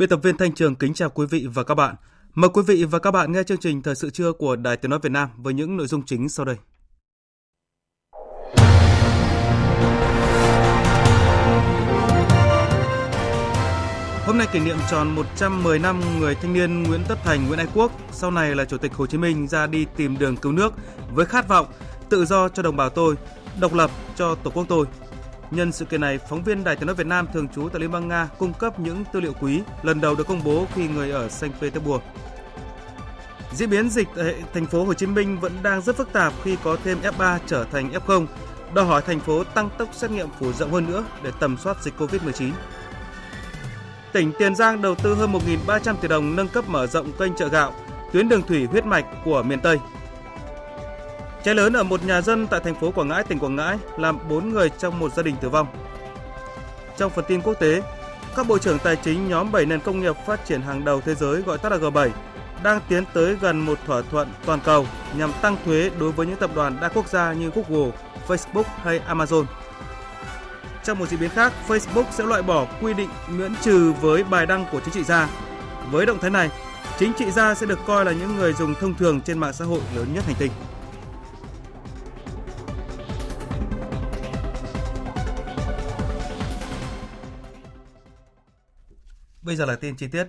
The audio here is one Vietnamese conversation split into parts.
Biên tập viên Thanh Trường kính chào quý vị và các bạn. Mời quý vị và các bạn nghe chương trình Thời sự trưa của Đài Tiếng Nói Việt Nam với những nội dung chính sau đây. Hôm nay kỷ niệm tròn 110 năm người thanh niên Nguyễn Tất Thành, Nguyễn Ái Quốc, sau này là Chủ tịch Hồ Chí Minh ra đi tìm đường cứu nước với khát vọng tự do cho đồng bào tôi, độc lập cho Tổ quốc tôi, Nhân sự kiện này, phóng viên Đài Tiếng nói Việt Nam thường trú tại Liên bang Nga cung cấp những tư liệu quý lần đầu được công bố khi người ở Saint Petersburg. Diễn biến dịch tại thành phố Hồ Chí Minh vẫn đang rất phức tạp khi có thêm F3 trở thành F0, đòi hỏi thành phố tăng tốc xét nghiệm phủ rộng hơn nữa để tầm soát dịch Covid-19. Tỉnh Tiền Giang đầu tư hơn 1.300 tỷ đồng nâng cấp mở rộng kênh chợ gạo, tuyến đường thủy huyết mạch của miền Tây. Cháy lớn ở một nhà dân tại thành phố Quảng Ngãi, tỉnh Quảng Ngãi làm 4 người trong một gia đình tử vong. Trong phần tin quốc tế, các bộ trưởng tài chính nhóm 7 nền công nghiệp phát triển hàng đầu thế giới gọi tắt là G7 đang tiến tới gần một thỏa thuận toàn cầu nhằm tăng thuế đối với những tập đoàn đa quốc gia như Google, Facebook hay Amazon. Trong một diễn biến khác, Facebook sẽ loại bỏ quy định miễn trừ với bài đăng của chính trị gia. Với động thái này, chính trị gia sẽ được coi là những người dùng thông thường trên mạng xã hội lớn nhất hành tinh. Bây giờ là tin chi tiết.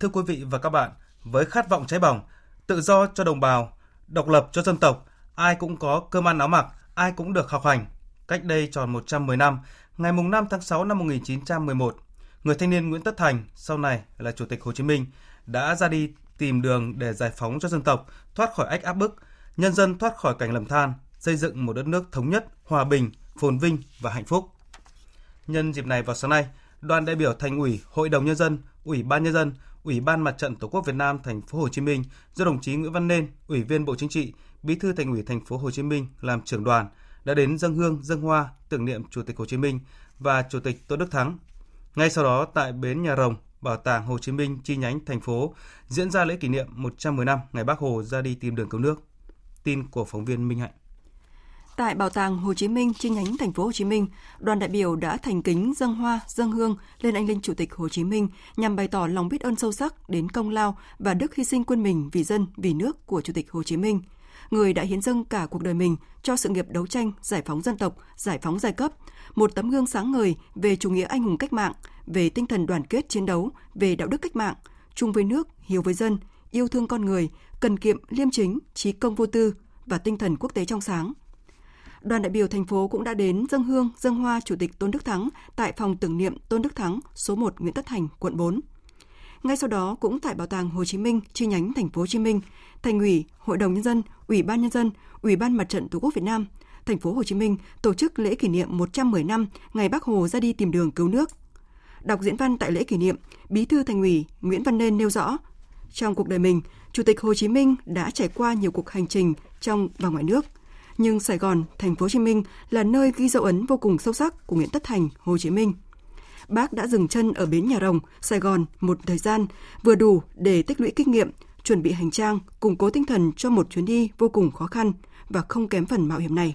Thưa quý vị và các bạn, với khát vọng cháy bỏng, tự do cho đồng bào, độc lập cho dân tộc, ai cũng có cơm ăn áo mặc, ai cũng được học hành. Cách đây tròn 110 năm, ngày 5 tháng 6 năm 1911, người thanh niên Nguyễn Tất Thành, sau này là Chủ tịch Hồ Chí Minh, đã ra đi tìm đường để giải phóng cho dân tộc, thoát khỏi ách áp bức, nhân dân thoát khỏi cảnh lầm than, xây dựng một đất nước thống nhất, hòa bình, phồn vinh và hạnh phúc. Nhân dịp này vào sáng nay, đoàn đại biểu Thành ủy, Hội đồng nhân dân, Ủy ban nhân dân, Ủy ban Mặt trận Tổ quốc Việt Nam thành phố Hồ Chí Minh do đồng chí Nguyễn Văn Nên, Ủy viên Bộ Chính trị, Bí thư Thành ủy thành phố Hồ Chí Minh làm trưởng đoàn đã đến dân hương, dân hoa tưởng niệm Chủ tịch Hồ Chí Minh và Chủ tịch Tôn Đức Thắng. Ngay sau đó tại bến Nhà Rồng, Bảo tàng Hồ Chí Minh chi nhánh thành phố diễn ra lễ kỷ niệm 110 năm ngày Bác Hồ ra đi tìm đường cứu nước. Tin của phóng viên Minh Hạnh. Tại Bảo tàng Hồ Chí Minh chi nhánh thành phố Hồ Chí Minh, đoàn đại biểu đã thành kính dâng hoa, dâng hương lên anh linh Chủ tịch Hồ Chí Minh nhằm bày tỏ lòng biết ơn sâu sắc đến công lao và đức hy sinh quên mình vì dân, vì nước của Chủ tịch Hồ Chí Minh, người đã hiến dâng cả cuộc đời mình cho sự nghiệp đấu tranh, giải phóng dân tộc, giải phóng giai cấp, một tấm gương sáng ngời về chủ nghĩa anh hùng cách mạng, về tinh thần đoàn kết chiến đấu, về đạo đức cách mạng, chung với nước, hiếu với dân, yêu thương con người, cần kiệm, liêm chính, trí công vô tư và tinh thần quốc tế trong sáng – đoàn đại biểu thành phố cũng đã đến dân hương, dân hoa Chủ tịch Tôn Đức Thắng tại phòng tưởng niệm Tôn Đức Thắng, số 1 Nguyễn Tất Thành, quận 4. Ngay sau đó cũng tại Bảo tàng Hồ Chí Minh chi nhánh thành phố Hồ Chí Minh, Thành ủy, Hội đồng nhân dân, Ủy ban nhân dân, Ủy ban Mặt trận Tổ quốc Việt Nam, thành phố Hồ Chí Minh tổ chức lễ kỷ niệm 110 năm ngày Bác Hồ ra đi tìm đường cứu nước. Đọc diễn văn tại lễ kỷ niệm, Bí thư Thành ủy Nguyễn Văn Nên nêu rõ, trong cuộc đời mình, Chủ tịch Hồ Chí Minh đã trải qua nhiều cuộc hành trình trong và ngoài nước – nhưng Sài Gòn, thành phố Hồ Chí Minh là nơi ghi dấu ấn vô cùng sâu sắc của Nguyễn Tất Thành, Hồ Chí Minh. Bác đã dừng chân ở bến Nhà Rồng, Sài Gòn một thời gian vừa đủ để tích lũy kinh nghiệm, chuẩn bị hành trang, củng cố tinh thần cho một chuyến đi vô cùng khó khăn và không kém phần mạo hiểm này.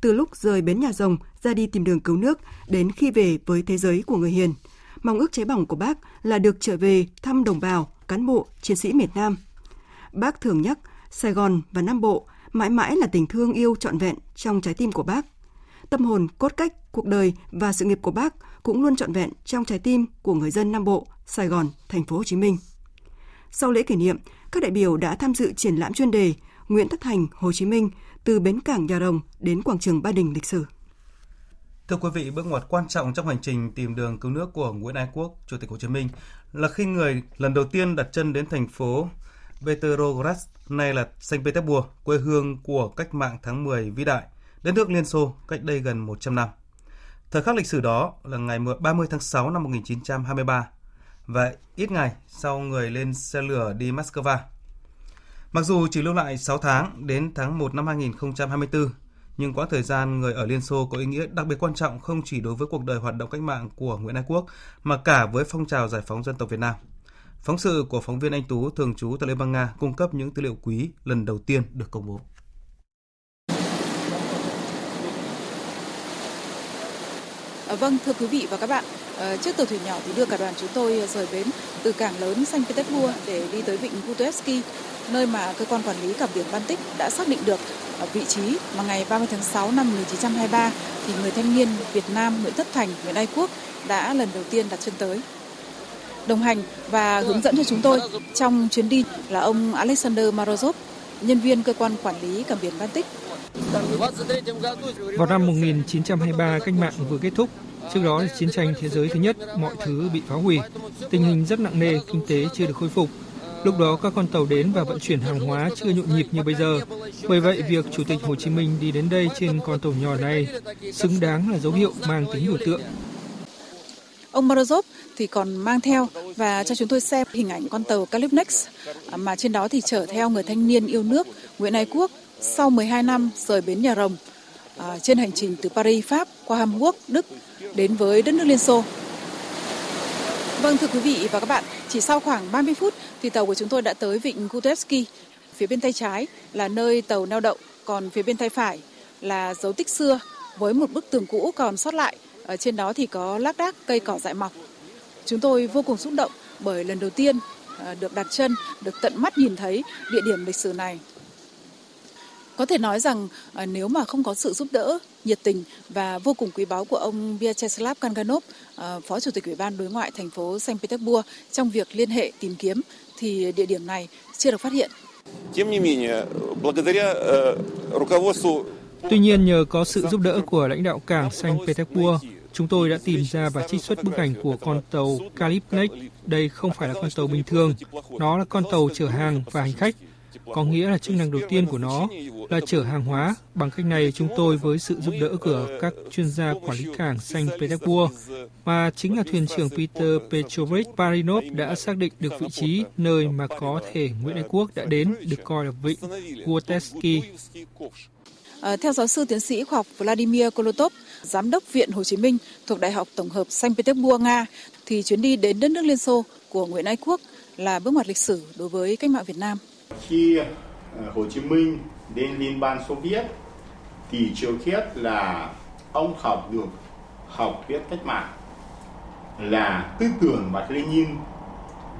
Từ lúc rời bến Nhà Rồng ra đi tìm đường cứu nước đến khi về với thế giới của người hiền, mong ước cháy bỏng của bác là được trở về thăm đồng bào, cán bộ, chiến sĩ miền Nam. Bác thường nhắc Sài Gòn và Nam Bộ mãi mãi là tình thương yêu trọn vẹn trong trái tim của bác. Tâm hồn, cốt cách, cuộc đời và sự nghiệp của bác cũng luôn trọn vẹn trong trái tim của người dân Nam Bộ, Sài Gòn, thành phố Hồ Chí Minh. Sau lễ kỷ niệm, các đại biểu đã tham dự triển lãm chuyên đề Nguyễn Tất Thành, Hồ Chí Minh từ bến cảng Nhà Rồng đến quảng trường Ba Đình lịch sử. Thưa quý vị, bước ngoặt quan trọng trong hành trình tìm đường cứu nước của Nguyễn Ái Quốc, Chủ tịch Hồ Chí Minh là khi người lần đầu tiên đặt chân đến thành phố Petrograd, nay là Saint Petersburg, quê hương của cách mạng tháng 10 vĩ đại, đất nước Liên Xô cách đây gần 100 năm. Thời khắc lịch sử đó là ngày 30 tháng 6 năm 1923 và ít ngày sau người lên xe lửa đi Moscow. Mặc dù chỉ lưu lại 6 tháng đến tháng 1 năm 2024, nhưng quãng thời gian người ở Liên Xô có ý nghĩa đặc biệt quan trọng không chỉ đối với cuộc đời hoạt động cách mạng của Nguyễn Ái Quốc mà cả với phong trào giải phóng dân tộc Việt Nam. Phóng sự của phóng viên Anh Tú thường trú tại Liên bang Nga cung cấp những tư liệu quý lần đầu tiên được công bố. Ờ, vâng, thưa quý vị và các bạn, ờ, chiếc tàu thuyền nhỏ thì đưa cả đoàn chúng tôi ờ, rời bến từ cảng lớn Saint Petersburg để đi tới vịnh Kutuevsky, nơi mà cơ quan quản lý cảng biển Baltic đã xác định được vị trí mà ngày 30 tháng 6 năm 1923 thì người thanh niên Việt Nam Nguyễn Tất Thành, Nguyễn Ái Quốc đã lần đầu tiên đặt chân tới. Đồng hành và hướng dẫn cho chúng tôi trong chuyến đi là ông Alexander Marozov, nhân viên cơ quan quản lý cảng biển Baltic. Vào năm 1923, cách mạng vừa kết thúc. Trước đó là chiến tranh thế giới thứ nhất, mọi thứ bị phá hủy. Tình hình rất nặng nề, kinh tế chưa được khôi phục. Lúc đó các con tàu đến và vận chuyển hàng hóa chưa nhộn nhịp như bây giờ. Bởi vậy, việc Chủ tịch Hồ Chí Minh đi đến đây trên con tàu nhỏ này xứng đáng là dấu hiệu mang tính biểu tượng. Ông Morozov thì còn mang theo và cho chúng tôi xem hình ảnh con tàu Calypnex à, mà trên đó thì chở theo người thanh niên yêu nước Nguyễn Ái Quốc sau 12 năm rời bến Nhà Rồng à, trên hành trình từ Paris, Pháp qua Hamburg, Đức đến với đất nước Liên Xô. Vâng thưa quý vị và các bạn, chỉ sau khoảng 30 phút thì tàu của chúng tôi đã tới vịnh Kutevsky. Phía bên tay trái là nơi tàu neo đậu, còn phía bên tay phải là dấu tích xưa với một bức tường cũ còn sót lại. Ở trên đó thì có lác đác cây cỏ dại mọc. Chúng tôi vô cùng xúc động bởi lần đầu tiên à, được đặt chân, được tận mắt nhìn thấy địa điểm lịch sử này. Có thể nói rằng à, nếu mà không có sự giúp đỡ, nhiệt tình và vô cùng quý báu của ông Vyacheslav Kanganov, à, Phó Chủ tịch Ủy ban Đối ngoại thành phố Saint Petersburg trong việc liên hệ tìm kiếm thì địa điểm này chưa được phát hiện. Tuy nhiên, nhờ có sự giúp đỡ của lãnh đạo cảng Saint Petersburg, chúng tôi đã tìm ra và trích xuất bức ảnh của con tàu Kalipnik. Đây không phải là con tàu bình thường, nó là con tàu chở hàng và hành khách có nghĩa là chức năng đầu tiên của nó là chở hàng hóa. Bằng cách này, chúng tôi với sự giúp đỡ của các chuyên gia quản lý cảng Saint Petersburg, mà chính là thuyền trưởng Peter Petrovich Parinov đã xác định được vị trí nơi mà có thể Nguyễn Ái Quốc đã đến, được coi là vịnh Kuotesky. À, theo giáo sư tiến sĩ khoa học Vladimir Kolotov, giám đốc Viện Hồ Chí Minh thuộc Đại học Tổng hợp Saint Petersburg, Nga, thì chuyến đi đến đất nước Liên Xô của Nguyễn Ái Quốc là bước ngoặt lịch sử đối với cách mạng Việt Nam. Khi ờ, Hồ Chí Minh đến Liên bang Xô Viết thì trước Thiết là ông học được học viết cách mạng là tư tưởng Mác Lênin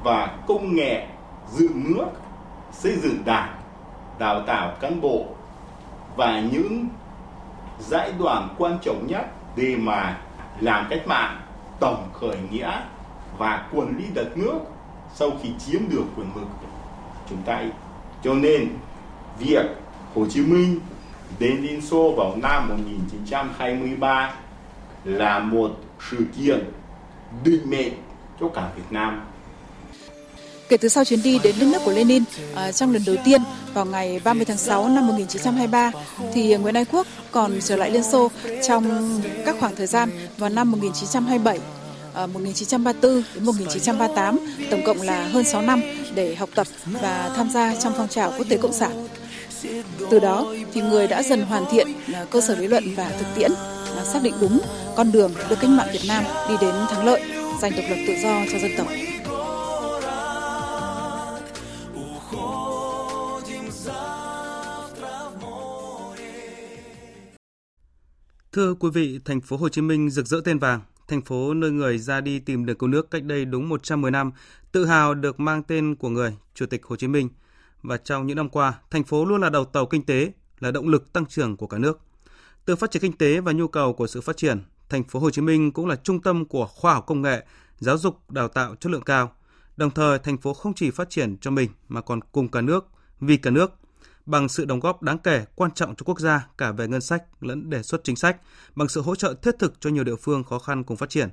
và công nghệ dựng nước, xây dựng đảng, đào tạo cán bộ và những giai đoạn quan trọng nhất để mà làm cách mạng tổng khởi nghĩa và quản lý đất nước sau khi chiếm được quyền lực chúng ta cho nên, việc Hồ Chí Minh đến Liên Xô vào năm 1923 là một sự kiện định mệnh cho cả Việt Nam. Kể từ sau chuyến đi đến đất nước của Lenin à, trong lần đầu tiên vào ngày 30 tháng 6 năm 1923 thì Nguyễn Ái Quốc còn trở lại Liên Xô trong các khoảng thời gian vào năm 1927 1934 à, đến 1938, tổng cộng là hơn 6 năm để học tập và tham gia trong phong trào quốc tế cộng sản. Từ đó thì người đã dần hoàn thiện à, cơ sở lý luận và thực tiễn, à, xác định đúng con đường đưa cách mạng Việt Nam đi đến thắng lợi, giành độc lập tự do cho dân tộc. Thưa quý vị, thành phố Hồ Chí Minh rực rỡ tên vàng, thành phố nơi người ra đi tìm đường cứu nước cách đây đúng 110 năm, tự hào được mang tên của người, Chủ tịch Hồ Chí Minh. Và trong những năm qua, thành phố luôn là đầu tàu kinh tế, là động lực tăng trưởng của cả nước. Từ phát triển kinh tế và nhu cầu của sự phát triển, thành phố Hồ Chí Minh cũng là trung tâm của khoa học công nghệ, giáo dục, đào tạo chất lượng cao. Đồng thời, thành phố không chỉ phát triển cho mình mà còn cùng cả nước, vì cả nước bằng sự đóng góp đáng kể quan trọng cho quốc gia cả về ngân sách lẫn đề xuất chính sách, bằng sự hỗ trợ thiết thực cho nhiều địa phương khó khăn cùng phát triển.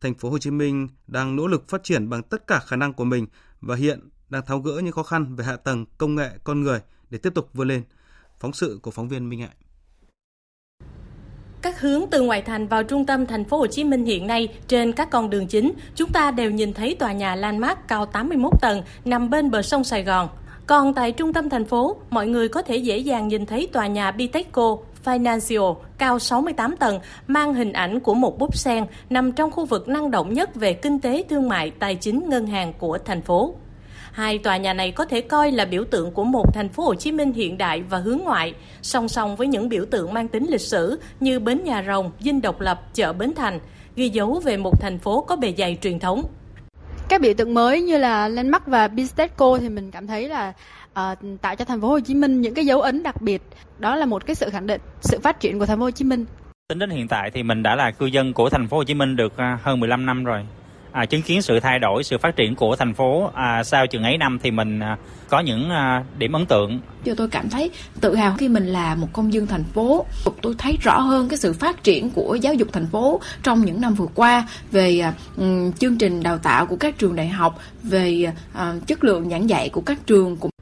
Thành phố Hồ Chí Minh đang nỗ lực phát triển bằng tất cả khả năng của mình và hiện đang tháo gỡ những khó khăn về hạ tầng, công nghệ, con người để tiếp tục vươn lên. Phóng sự của phóng viên Minh Hạnh. Các hướng từ ngoại thành vào trung tâm thành phố Hồ Chí Minh hiện nay trên các con đường chính, chúng ta đều nhìn thấy tòa nhà Landmark cao 81 tầng nằm bên bờ sông Sài Gòn. Còn tại trung tâm thành phố, mọi người có thể dễ dàng nhìn thấy tòa nhà Bitexco Financial cao 68 tầng mang hình ảnh của một búp sen nằm trong khu vực năng động nhất về kinh tế thương mại tài chính ngân hàng của thành phố. Hai tòa nhà này có thể coi là biểu tượng của một thành phố Hồ Chí Minh hiện đại và hướng ngoại, song song với những biểu tượng mang tính lịch sử như bến Nhà Rồng, Dinh Độc Lập, chợ Bến Thành, ghi dấu về một thành phố có bề dày truyền thống. Các biểu tượng mới như là Landmark và Bistecco thì mình cảm thấy là uh, tạo cho thành phố Hồ Chí Minh những cái dấu ấn đặc biệt. Đó là một cái sự khẳng định sự phát triển của thành phố Hồ Chí Minh. Tính đến hiện tại thì mình đã là cư dân của thành phố Hồ Chí Minh được ờ, hơn 15 năm rồi à, chứng kiến sự thay đổi sự phát triển của thành phố. À, sau chừng ấy năm thì mình à, có những à, điểm ấn tượng. Cho tôi cảm thấy tự hào khi mình là một công dân thành phố. Tôi thấy rõ hơn cái sự phát triển của giáo dục thành phố trong những năm vừa qua về à, ừ, chương trình đào tạo của các trường đại học về à, chất lượng giảng dạy của các trường cũng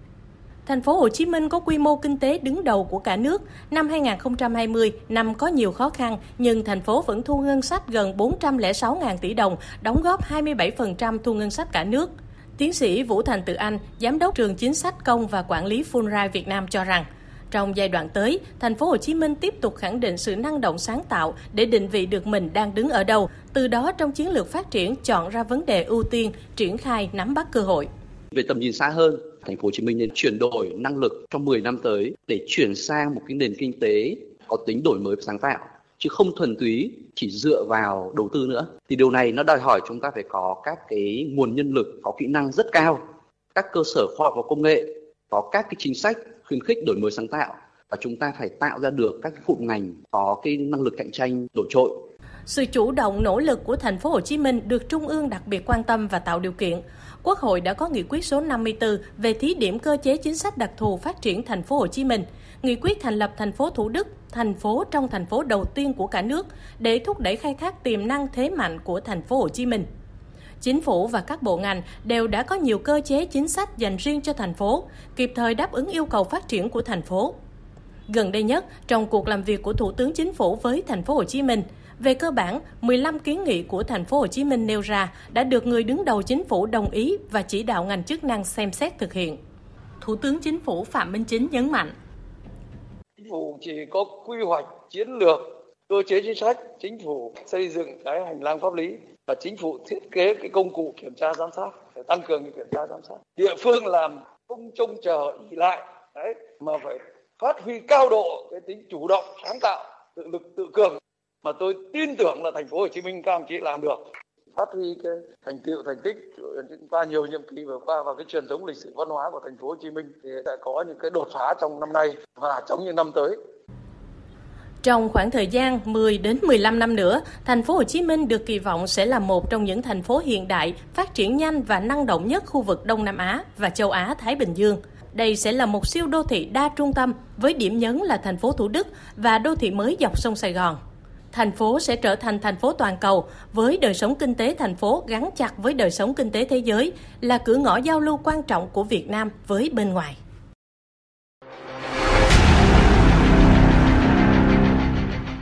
Thành phố Hồ Chí Minh có quy mô kinh tế đứng đầu của cả nước. Năm 2020, năm có nhiều khó khăn, nhưng thành phố vẫn thu ngân sách gần 406.000 tỷ đồng, đóng góp 27% thu ngân sách cả nước. Tiến sĩ Vũ Thành Tự Anh, Giám đốc trường chính sách công và quản lý Fulbright Việt Nam cho rằng, trong giai đoạn tới, thành phố Hồ Chí Minh tiếp tục khẳng định sự năng động sáng tạo để định vị được mình đang đứng ở đâu, từ đó trong chiến lược phát triển chọn ra vấn đề ưu tiên, triển khai nắm bắt cơ hội. Về tầm nhìn xa hơn, thành phố Hồ Chí Minh nên chuyển đổi năng lực trong 10 năm tới để chuyển sang một cái nền kinh tế có tính đổi mới và sáng tạo, chứ không thuần túy chỉ dựa vào đầu tư nữa thì điều này nó đòi hỏi chúng ta phải có các cái nguồn nhân lực, có kỹ năng rất cao, các cơ sở khoa học và công nghệ, có các cái chính sách khuyến khích đổi mới sáng tạo và chúng ta phải tạo ra được các cụm ngành có cái năng lực cạnh tranh nổi trội sự chủ động, nỗ lực của thành phố Hồ Chí Minh được Trung ương đặc biệt quan tâm và tạo điều kiện. Quốc hội đã có nghị quyết số 54 về thí điểm cơ chế chính sách đặc thù phát triển thành phố Hồ Chí Minh, nghị quyết thành lập thành phố Thủ Đức, thành phố trong thành phố đầu tiên của cả nước để thúc đẩy khai thác tiềm năng thế mạnh của thành phố Hồ Chí Minh. Chính phủ và các bộ ngành đều đã có nhiều cơ chế chính sách dành riêng cho thành phố, kịp thời đáp ứng yêu cầu phát triển của thành phố. Gần đây nhất, trong cuộc làm việc của Thủ tướng Chính phủ với thành phố Hồ Chí Minh, về cơ bản, 15 kiến nghị của thành phố Hồ Chí Minh nêu ra đã được người đứng đầu chính phủ đồng ý và chỉ đạo ngành chức năng xem xét thực hiện. Thủ tướng Chính phủ Phạm Minh Chính nhấn mạnh. Chính phủ chỉ có quy hoạch chiến lược, cơ chế chính sách, chính phủ xây dựng cái hành lang pháp lý và chính phủ thiết kế cái công cụ kiểm tra giám sát để tăng cường cái kiểm tra giám sát. Địa phương làm không trông chờ ý lại đấy mà phải phát huy cao độ cái tính chủ động sáng tạo tự lực tự cường mà tôi tin tưởng là thành phố Hồ Chí Minh các ông chí làm được phát huy cái thành tựu thành tích qua nhiều nhiệm kỳ vừa qua và cái truyền thống lịch sử văn hóa của thành phố Hồ Chí Minh thì sẽ có những cái đột phá trong năm nay và trong những năm tới. Trong khoảng thời gian 10 đến 15 năm nữa, thành phố Hồ Chí Minh được kỳ vọng sẽ là một trong những thành phố hiện đại, phát triển nhanh và năng động nhất khu vực Đông Nam Á và châu Á Thái Bình Dương. Đây sẽ là một siêu đô thị đa trung tâm với điểm nhấn là thành phố Thủ Đức và đô thị mới dọc sông Sài Gòn thành phố sẽ trở thành thành phố toàn cầu với đời sống kinh tế thành phố gắn chặt với đời sống kinh tế thế giới là cửa ngõ giao lưu quan trọng của Việt Nam với bên ngoài.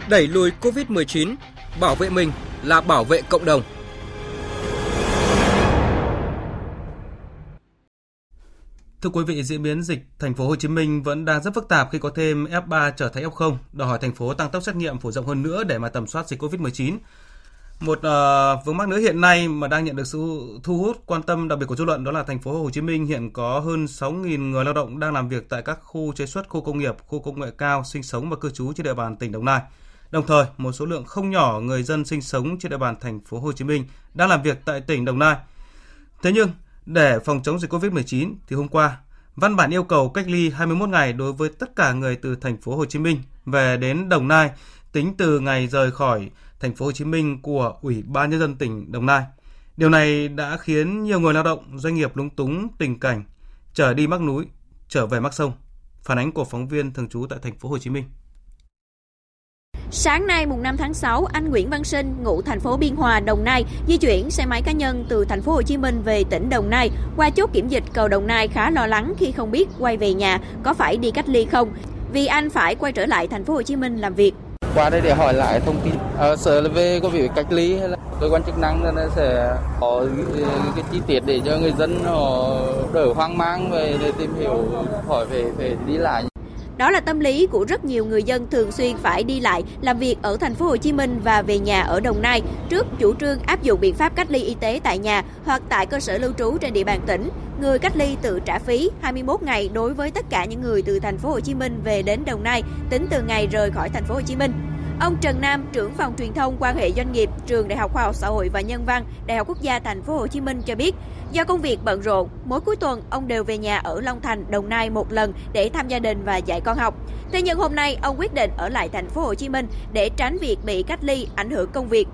Đẩy lùi Covid-19, bảo vệ mình là bảo vệ cộng đồng. Thưa quý vị, diễn biến dịch thành phố Hồ Chí Minh vẫn đang rất phức tạp khi có thêm F3 trở thành F0, đòi hỏi thành phố tăng tốc xét nghiệm phủ rộng hơn nữa để mà tầm soát dịch Covid-19. Một uh, vướng mắc nữa hiện nay mà đang nhận được sự thu hút quan tâm đặc biệt của dư luận đó là thành phố Hồ Chí Minh hiện có hơn 6.000 người lao động đang làm việc tại các khu chế xuất, khu công nghiệp, khu công nghệ cao sinh sống và cư trú trên địa bàn tỉnh Đồng Nai. Đồng thời, một số lượng không nhỏ người dân sinh sống trên địa bàn thành phố Hồ Chí Minh đang làm việc tại tỉnh Đồng Nai. Thế nhưng, để phòng chống dịch COVID-19 thì hôm qua, văn bản yêu cầu cách ly 21 ngày đối với tất cả người từ thành phố Hồ Chí Minh về đến Đồng Nai tính từ ngày rời khỏi thành phố Hồ Chí Minh của Ủy ban nhân dân tỉnh Đồng Nai. Điều này đã khiến nhiều người lao động, doanh nghiệp lúng túng tình cảnh trở đi mắc núi, trở về mắc sông. Phản ánh của phóng viên thường trú tại thành phố Hồ Chí Minh. Sáng nay mùng 5 tháng 6, anh Nguyễn Văn Sinh, ngụ thành phố Biên Hòa, Đồng Nai, di chuyển xe máy cá nhân từ thành phố Hồ Chí Minh về tỉnh Đồng Nai. Qua chốt kiểm dịch cầu Đồng Nai khá lo lắng khi không biết quay về nhà có phải đi cách ly không, vì anh phải quay trở lại thành phố Hồ Chí Minh làm việc. Qua đây để hỏi lại thông tin, ờ, ở sở là về có việc cách ly hay là cơ quan chức năng nó sẽ có ờ, cái chi tiết để cho người dân họ đỡ hoang mang về để tìm hiểu hỏi về về đi lại đó là tâm lý của rất nhiều người dân thường xuyên phải đi lại, làm việc ở thành phố Hồ Chí Minh và về nhà ở Đồng Nai trước chủ trương áp dụng biện pháp cách ly y tế tại nhà hoặc tại cơ sở lưu trú trên địa bàn tỉnh. Người cách ly tự trả phí 21 ngày đối với tất cả những người từ thành phố Hồ Chí Minh về đến Đồng Nai tính từ ngày rời khỏi thành phố Hồ Chí Minh. Ông Trần Nam, trưởng phòng truyền thông quan hệ doanh nghiệp, trường Đại học Khoa học Xã hội và Nhân văn, Đại học Quốc gia Thành phố Hồ Chí Minh cho biết, do công việc bận rộn, mỗi cuối tuần ông đều về nhà ở Long Thành, Đồng Nai một lần để thăm gia đình và dạy con học. Thế nhưng hôm nay ông quyết định ở lại thành phố Hồ Chí Minh để tránh việc bị cách ly ảnh hưởng công việc.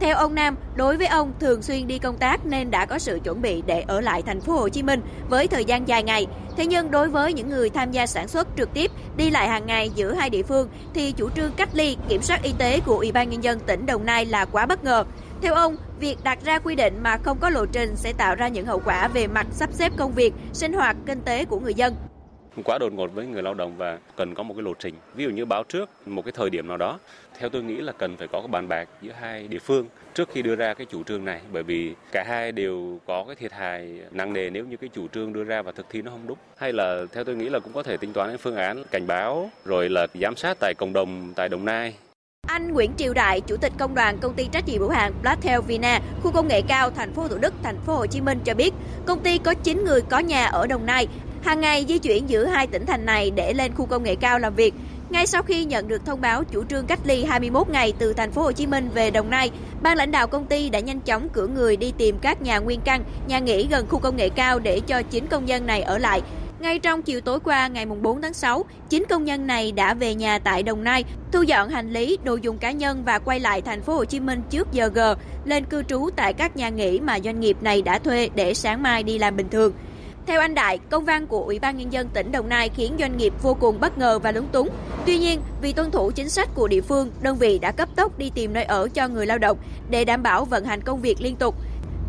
Theo ông Nam, đối với ông thường xuyên đi công tác nên đã có sự chuẩn bị để ở lại thành phố Hồ Chí Minh với thời gian dài ngày. Thế nhưng đối với những người tham gia sản xuất trực tiếp đi lại hàng ngày giữa hai địa phương thì chủ trương cách ly kiểm soát y tế của Ủy ban nhân dân tỉnh Đồng Nai là quá bất ngờ. Theo ông, việc đặt ra quy định mà không có lộ trình sẽ tạo ra những hậu quả về mặt sắp xếp công việc, sinh hoạt, kinh tế của người dân quá đột ngột với người lao động và cần có một cái lộ trình. Ví dụ như báo trước một cái thời điểm nào đó, theo tôi nghĩ là cần phải có cái bàn bạc giữa hai địa phương trước khi đưa ra cái chủ trương này bởi vì cả hai đều có cái thiệt hại nặng nề nếu như cái chủ trương đưa ra và thực thi nó không đúng. Hay là theo tôi nghĩ là cũng có thể tính toán cái phương án cảnh báo rồi là giám sát tại cộng đồng tại Đồng Nai anh Nguyễn Triều Đại, chủ tịch công đoàn công ty trách nhiệm hữu hạn Blacktail Vina, khu công nghệ cao thành phố Thủ Đức, thành phố Hồ Chí Minh cho biết, công ty có 9 người có nhà ở Đồng Nai, hàng ngày di chuyển giữa hai tỉnh thành này để lên khu công nghệ cao làm việc. Ngay sau khi nhận được thông báo chủ trương cách ly 21 ngày từ thành phố Hồ Chí Minh về Đồng Nai, ban lãnh đạo công ty đã nhanh chóng cử người đi tìm các nhà nguyên căn, nhà nghỉ gần khu công nghệ cao để cho chín công nhân này ở lại. Ngay trong chiều tối qua ngày 4 tháng 6, 9 công nhân này đã về nhà tại Đồng Nai, thu dọn hành lý, đồ dùng cá nhân và quay lại thành phố Hồ Chí Minh trước giờ G, lên cư trú tại các nhà nghỉ mà doanh nghiệp này đã thuê để sáng mai đi làm bình thường. Theo anh Đại, công văn của Ủy ban Nhân dân tỉnh Đồng Nai khiến doanh nghiệp vô cùng bất ngờ và lúng túng. Tuy nhiên, vì tuân thủ chính sách của địa phương, đơn vị đã cấp tốc đi tìm nơi ở cho người lao động để đảm bảo vận hành công việc liên tục.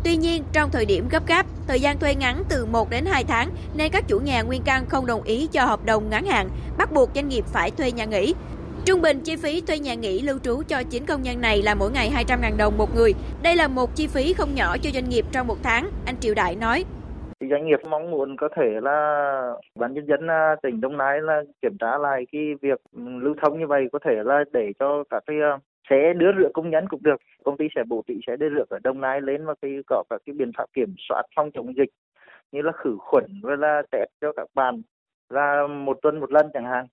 Tuy nhiên, trong thời điểm gấp gáp, thời gian thuê ngắn từ 1 đến 2 tháng nên các chủ nhà nguyên căn không đồng ý cho hợp đồng ngắn hạn, bắt buộc doanh nghiệp phải thuê nhà nghỉ. Trung bình chi phí thuê nhà nghỉ lưu trú cho 9 công nhân này là mỗi ngày 200.000 đồng một người. Đây là một chi phí không nhỏ cho doanh nghiệp trong một tháng, anh Triệu Đại nói thì doanh nghiệp mong muốn có thể là ban nhân dân à, tỉnh Đồng Nai là kiểm tra lại cái việc lưu thông như vậy có thể là để cho các cái à, sẽ đưa rửa công nhân cũng được. Công ty sẽ bố trí sẽ đưa rửa ở Đồng Nai lên và cái có các cái biện pháp kiểm soát phòng chống dịch như là khử khuẩn và là test cho các bạn là một tuần một lần chẳng hạn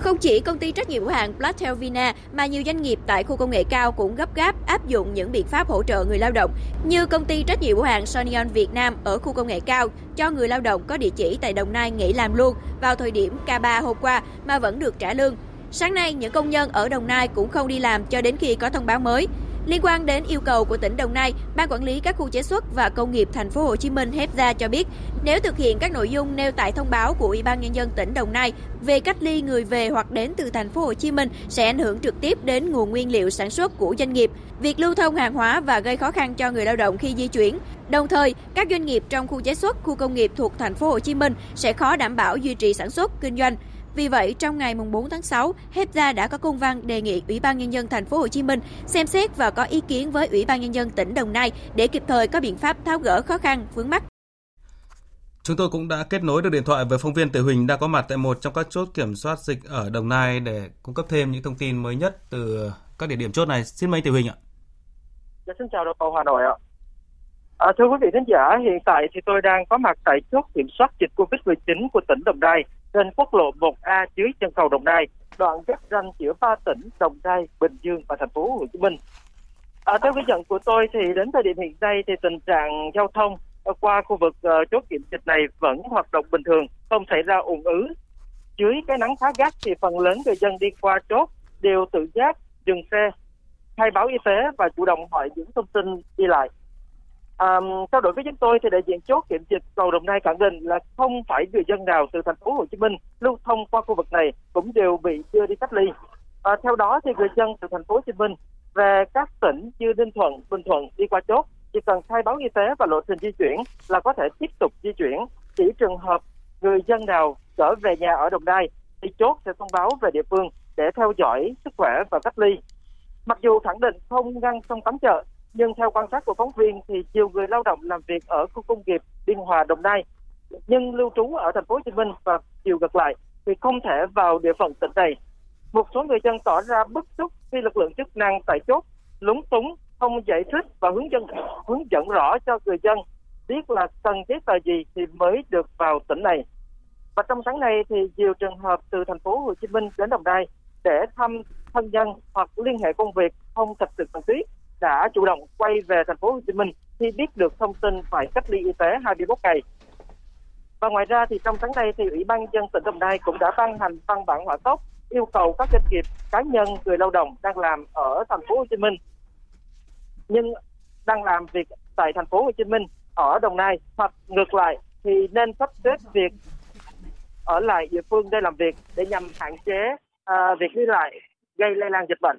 không chỉ công ty trách nhiệm hữu hạn Platel Vina mà nhiều doanh nghiệp tại khu công nghệ cao cũng gấp gáp áp dụng những biện pháp hỗ trợ người lao động như công ty trách nhiệm hữu hạn Sonion Việt Nam ở khu công nghệ cao cho người lao động có địa chỉ tại Đồng Nai nghỉ làm luôn vào thời điểm K3 hôm qua mà vẫn được trả lương. Sáng nay, những công nhân ở Đồng Nai cũng không đi làm cho đến khi có thông báo mới. Liên quan đến yêu cầu của tỉnh Đồng Nai, Ban quản lý các khu chế xuất và công nghiệp thành phố Hồ Chí Minh HEPZA cho biết, nếu thực hiện các nội dung nêu tại thông báo của Ủy ban nhân dân tỉnh Đồng Nai về cách ly người về hoặc đến từ thành phố Hồ Chí Minh sẽ ảnh hưởng trực tiếp đến nguồn nguyên liệu sản xuất của doanh nghiệp, việc lưu thông hàng hóa và gây khó khăn cho người lao động khi di chuyển. Đồng thời, các doanh nghiệp trong khu chế xuất, khu công nghiệp thuộc thành phố Hồ Chí Minh sẽ khó đảm bảo duy trì sản xuất, kinh doanh. Vì vậy, trong ngày 4 tháng 6, HEPZA đã có công văn đề nghị Ủy ban nhân dân thành phố Hồ Chí Minh xem xét và có ý kiến với Ủy ban nhân dân tỉnh Đồng Nai để kịp thời có biện pháp tháo gỡ khó khăn vướng mắt. Chúng tôi cũng đã kết nối được điện thoại với phóng viên Tử Huỳnh đang có mặt tại một trong các chốt kiểm soát dịch ở Đồng Nai để cung cấp thêm những thông tin mới nhất từ các địa điểm chốt này. Xin mời anh Tử Huỳnh ạ. Dạ, xin chào đồng bào Hà Nội ạ. À, thưa quý vị khán giả, hiện tại thì tôi đang có mặt tại chốt kiểm soát dịch COVID-19 của tỉnh Đồng Nai trên quốc lộ 1A dưới chân cầu Đồng Nai, đoạn giáp ranh giữa ba tỉnh Đồng Nai, Bình Dương và thành phố Hồ Chí Minh. À, theo ghi nhận của tôi thì đến thời điểm hiện nay thì tình trạng giao thông qua khu vực uh, chốt kiểm dịch này vẫn hoạt động bình thường, không xảy ra ùn ứ. Dưới cái nắng khá gắt thì phần lớn người dân đi qua chốt đều tự giác dừng xe, khai báo y tế và chủ động hỏi những thông tin đi lại. À, trao đổi với chúng tôi thì đại diện chốt kiểm dịch cầu Đồng Nai khẳng định là không phải người dân nào từ thành phố Hồ Chí Minh lưu thông qua khu vực này cũng đều bị đưa đi cách ly. À, theo đó thì người dân từ thành phố Hồ Chí Minh về các tỉnh như Ninh Thuận, Bình Thuận đi qua chốt chỉ cần khai báo y tế và lộ trình di chuyển là có thể tiếp tục di chuyển. Chỉ trường hợp người dân nào trở về nhà ở Đồng Nai thì chốt sẽ thông báo về địa phương để theo dõi sức khỏe và cách ly. Mặc dù khẳng định không ngăn sông cấm chợ, nhưng theo quan sát của phóng viên thì nhiều người lao động làm việc ở khu công nghiệp Biên Hòa Đồng Nai nhưng lưu trú ở thành phố Hồ Chí Minh và chiều ngược lại thì không thể vào địa phận tỉnh này. Một số người dân tỏ ra bức xúc khi lực lượng chức năng tại chốt lúng túng không giải thích và hướng dẫn hướng dẫn rõ cho người dân biết là cần giấy tờ gì thì mới được vào tỉnh này. Và trong sáng nay, thì nhiều trường hợp từ thành phố Hồ Chí Minh đến Đồng Nai để thăm thân nhân hoặc liên hệ công việc không thật sự cần thiết đã chủ động quay về thành phố Hồ Chí Minh khi biết được thông tin phải cách ly y tế 21 ngày. Và ngoài ra thì trong sáng nay thì Ủy ban dân tỉnh Đồng Nai cũng đã ban hành văn bản hỏa tốc yêu cầu các doanh nghiệp, cá nhân, người lao động đang làm ở thành phố Hồ Chí Minh nhưng đang làm việc tại thành phố Hồ Chí Minh ở Đồng Nai hoặc ngược lại thì nên sắp xếp việc ở lại địa phương để làm việc để nhằm hạn chế uh, việc đi lại gây lây lan dịch bệnh.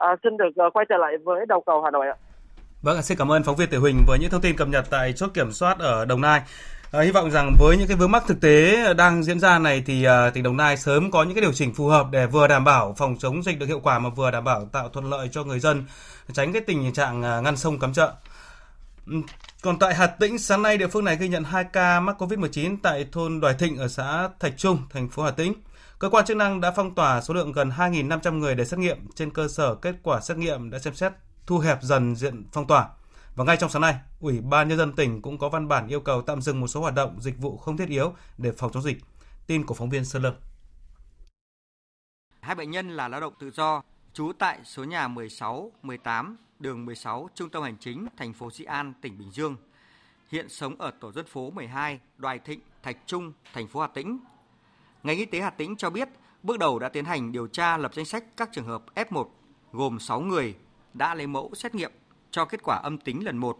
À, xin được uh, quay trở lại với đầu cầu Hà Nội ạ. Vâng, xin cảm ơn phóng viên Tiểu Huỳnh với những thông tin cập nhật tại chốt kiểm soát ở Đồng Nai. À, hy vọng rằng với những cái vướng mắc thực tế đang diễn ra này thì à, tỉnh Đồng Nai sớm có những cái điều chỉnh phù hợp để vừa đảm bảo phòng chống dịch được hiệu quả mà vừa đảm bảo tạo thuận lợi cho người dân, tránh cái tình trạng à, ngăn sông cấm chợ. Ừ, còn tại Hà Tĩnh, sáng nay địa phương này ghi nhận 2 ca mắc COVID-19 tại thôn Đoài Thịnh ở xã Thạch Trung, thành phố Hà Tĩnh. Cơ quan chức năng đã phong tỏa số lượng gần 2.500 người để xét nghiệm. Trên cơ sở kết quả xét nghiệm đã xem xét thu hẹp dần diện phong tỏa. Và ngay trong sáng nay, Ủy ban Nhân dân tỉnh cũng có văn bản yêu cầu tạm dừng một số hoạt động dịch vụ không thiết yếu để phòng chống dịch. Tin của phóng viên Sơn Lâm. Hai bệnh nhân là lao động tự do, trú tại số nhà 16, 18, đường 16, Trung tâm Hành chính, thành phố Dị An, tỉnh Bình Dương. Hiện sống ở tổ dân phố 12, Đoài Thịnh, Thạch Trung, thành phố Hà Tĩnh. Ngành y tế Hà Tĩnh cho biết, bước đầu đã tiến hành điều tra lập danh sách các trường hợp F1 gồm 6 người đã lấy mẫu xét nghiệm cho kết quả âm tính lần 1.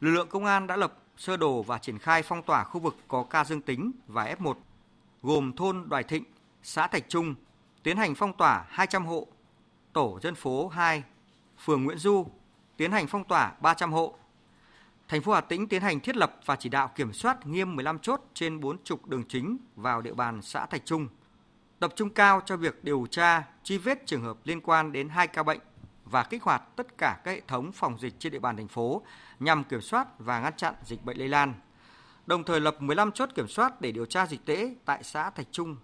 Lực lượng công an đã lập sơ đồ và triển khai phong tỏa khu vực có ca dương tính và F1, gồm thôn Đoài Thịnh, xã Thạch Trung, tiến hành phong tỏa 200 hộ, tổ dân phố 2, phường Nguyễn Du, tiến hành phong tỏa 300 hộ. Thành phố Hà Tĩnh tiến hành thiết lập và chỉ đạo kiểm soát nghiêm 15 chốt trên 4 trục đường chính vào địa bàn xã Thạch Trung. Tập trung cao cho việc điều tra, truy vết trường hợp liên quan đến hai ca bệnh và kích hoạt tất cả các hệ thống phòng dịch trên địa bàn thành phố nhằm kiểm soát và ngăn chặn dịch bệnh lây lan. Đồng thời lập 15 chốt kiểm soát để điều tra dịch tễ tại xã Thạch Trung.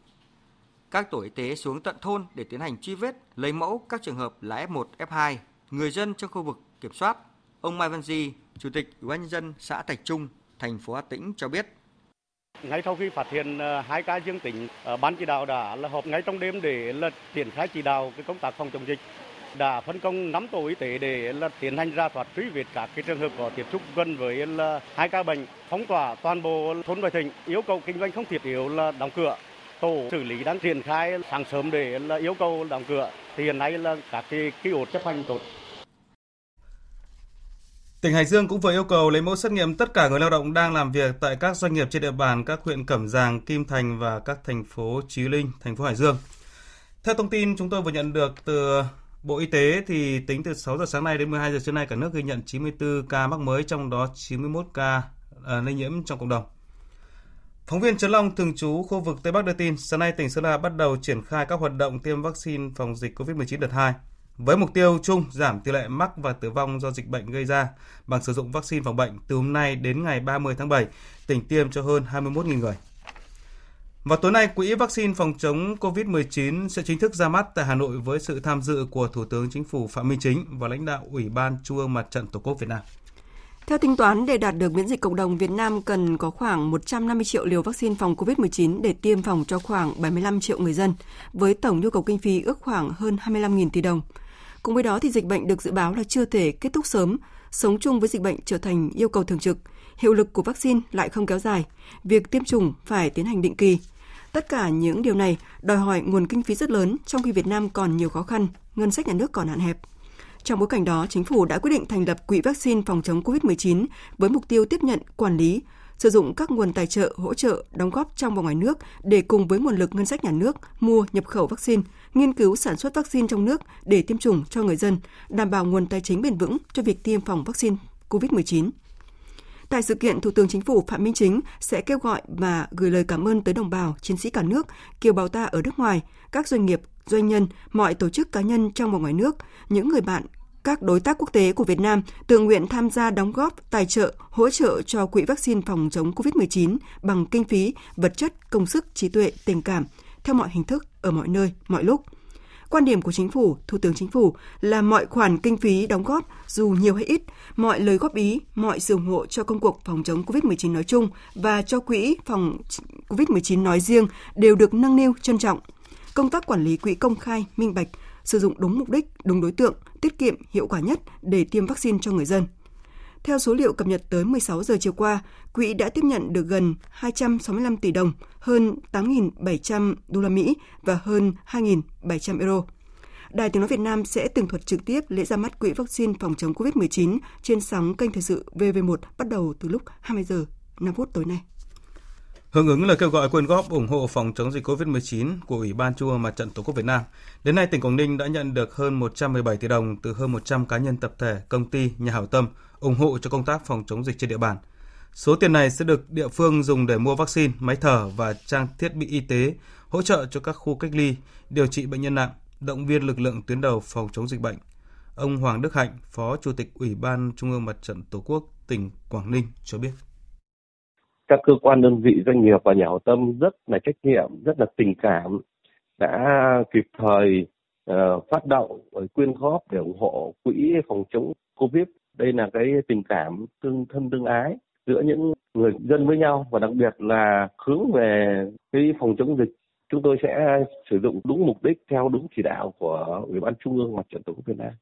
Các tổ y tế xuống tận thôn để tiến hành truy vết, lấy mẫu các trường hợp là F1, F2, người dân trong khu vực kiểm soát. Ông Mai Văn Di, Chủ tịch Ủy ban nhân dân xã Thạch Trung, thành phố Hà Tĩnh cho biết. Ngay sau khi phát hiện ờ, hai ca dương tính, ờ, ban chỉ đạo đã là họp ngay trong đêm để là triển khai chỉ đạo cái công tác phòng chống dịch. Đã phân công nắm tổ y tế để là tiến hành ra soát truy vết các cái trường hợp có tiếp xúc gần với là hai ca bệnh phong tỏa toàn bộ thôn Đoài Thịnh yêu cầu kinh doanh không thiết yếu là đóng cửa. Tổ xử lý đang triển khai sáng sớm để là yêu cầu đóng cửa. Thì hiện nay là các cái ký ốt chấp hành tốt. Tỉnh Hải Dương cũng vừa yêu cầu lấy mẫu xét nghiệm tất cả người lao động đang làm việc tại các doanh nghiệp trên địa bàn các huyện Cẩm Giàng, Kim Thành và các thành phố Chí Linh, thành phố Hải Dương. Theo thông tin chúng tôi vừa nhận được từ Bộ Y tế thì tính từ 6 giờ sáng nay đến 12 giờ trưa nay cả nước ghi nhận 94 ca mắc mới trong đó 91 ca à, lây nhiễm trong cộng đồng. Phóng viên Trấn Long thường trú khu vực Tây Bắc đưa tin, sáng nay tỉnh Sơn La bắt đầu triển khai các hoạt động tiêm vaccine phòng dịch COVID-19 đợt 2 với mục tiêu chung giảm tỷ lệ mắc và tử vong do dịch bệnh gây ra bằng sử dụng vaccine phòng bệnh từ hôm nay đến ngày 30 tháng 7, tỉnh tiêm cho hơn 21.000 người. Và tối nay, Quỹ vaccine phòng chống COVID-19 sẽ chính thức ra mắt tại Hà Nội với sự tham dự của Thủ tướng Chính phủ Phạm Minh Chính và lãnh đạo Ủy ban Trung ương Mặt trận Tổ quốc Việt Nam. Theo tính toán, để đạt được miễn dịch cộng đồng, Việt Nam cần có khoảng 150 triệu liều vaccine phòng COVID-19 để tiêm phòng cho khoảng 75 triệu người dân, với tổng nhu cầu kinh phí ước khoảng hơn 25.000 tỷ đồng. Cùng với đó thì dịch bệnh được dự báo là chưa thể kết thúc sớm, sống chung với dịch bệnh trở thành yêu cầu thường trực. Hiệu lực của vaccine lại không kéo dài, việc tiêm chủng phải tiến hành định kỳ. Tất cả những điều này đòi hỏi nguồn kinh phí rất lớn trong khi Việt Nam còn nhiều khó khăn, ngân sách nhà nước còn hạn hẹp. Trong bối cảnh đó, chính phủ đã quyết định thành lập Quỹ vaccine phòng chống COVID-19 với mục tiêu tiếp nhận, quản lý, sử dụng các nguồn tài trợ, hỗ trợ, đóng góp trong và ngoài nước để cùng với nguồn lực ngân sách nhà nước mua, nhập khẩu vaccine, nghiên cứu sản xuất vaccine trong nước để tiêm chủng cho người dân, đảm bảo nguồn tài chính bền vững cho việc tiêm phòng vaccine COVID-19. Tại sự kiện, Thủ tướng Chính phủ Phạm Minh Chính sẽ kêu gọi và gửi lời cảm ơn tới đồng bào, chiến sĩ cả nước, kiều bào ta ở nước ngoài, các doanh nghiệp, doanh nhân, mọi tổ chức cá nhân trong và ngoài nước, những người bạn, các đối tác quốc tế của Việt Nam tự nguyện tham gia đóng góp, tài trợ, hỗ trợ cho quỹ vaccine phòng chống COVID-19 bằng kinh phí, vật chất, công sức, trí tuệ, tình cảm, theo mọi hình thức, ở mọi nơi, mọi lúc. Quan điểm của chính phủ, Thủ tướng Chính phủ là mọi khoản kinh phí đóng góp, dù nhiều hay ít, mọi lời góp ý, mọi sự ủng hộ cho công cuộc phòng chống COVID-19 nói chung và cho quỹ phòng COVID-19 nói riêng đều được nâng niu trân trọng. Công tác quản lý quỹ công khai, minh bạch, sử dụng đúng mục đích, đúng đối tượng, tiết kiệm, hiệu quả nhất để tiêm vaccine cho người dân. Theo số liệu cập nhật tới 16 giờ chiều qua, quỹ đã tiếp nhận được gần 265 tỷ đồng, hơn 8.700 đô la Mỹ và hơn 2.700 euro. Đài Tiếng Nói Việt Nam sẽ tường thuật trực tiếp lễ ra mắt quỹ vaccine phòng chống COVID-19 trên sóng kênh thời sự VV1 bắt đầu từ lúc 20 giờ 5 phút tối nay. Hưởng ứng lời kêu gọi quyên góp ủng hộ phòng chống dịch COVID-19 của Ủy ban Trung ương Mặt trận Tổ quốc Việt Nam, đến nay tỉnh Quảng Ninh đã nhận được hơn 117 tỷ đồng từ hơn 100 cá nhân tập thể, công ty, nhà hảo tâm ủng hộ cho công tác phòng chống dịch trên địa bàn. Số tiền này sẽ được địa phương dùng để mua vaccine, máy thở và trang thiết bị y tế, hỗ trợ cho các khu cách ly, điều trị bệnh nhân nặng, động viên lực lượng tuyến đầu phòng chống dịch bệnh. Ông Hoàng Đức Hạnh, Phó Chủ tịch Ủy ban Trung ương Mặt trận Tổ quốc tỉnh Quảng Ninh cho biết các cơ quan đơn vị doanh nghiệp và nhà hảo tâm rất là trách nhiệm rất là tình cảm đã kịp thời uh, phát động quyên góp để ủng hộ quỹ phòng chống covid. Đây là cái tình cảm tương thân tương ái giữa những người dân với nhau và đặc biệt là hướng về cái phòng chống dịch. Chúng tôi sẽ sử dụng đúng mục đích theo đúng chỉ đạo của ủy ban trung ương mặt trận tổ quốc việt nam.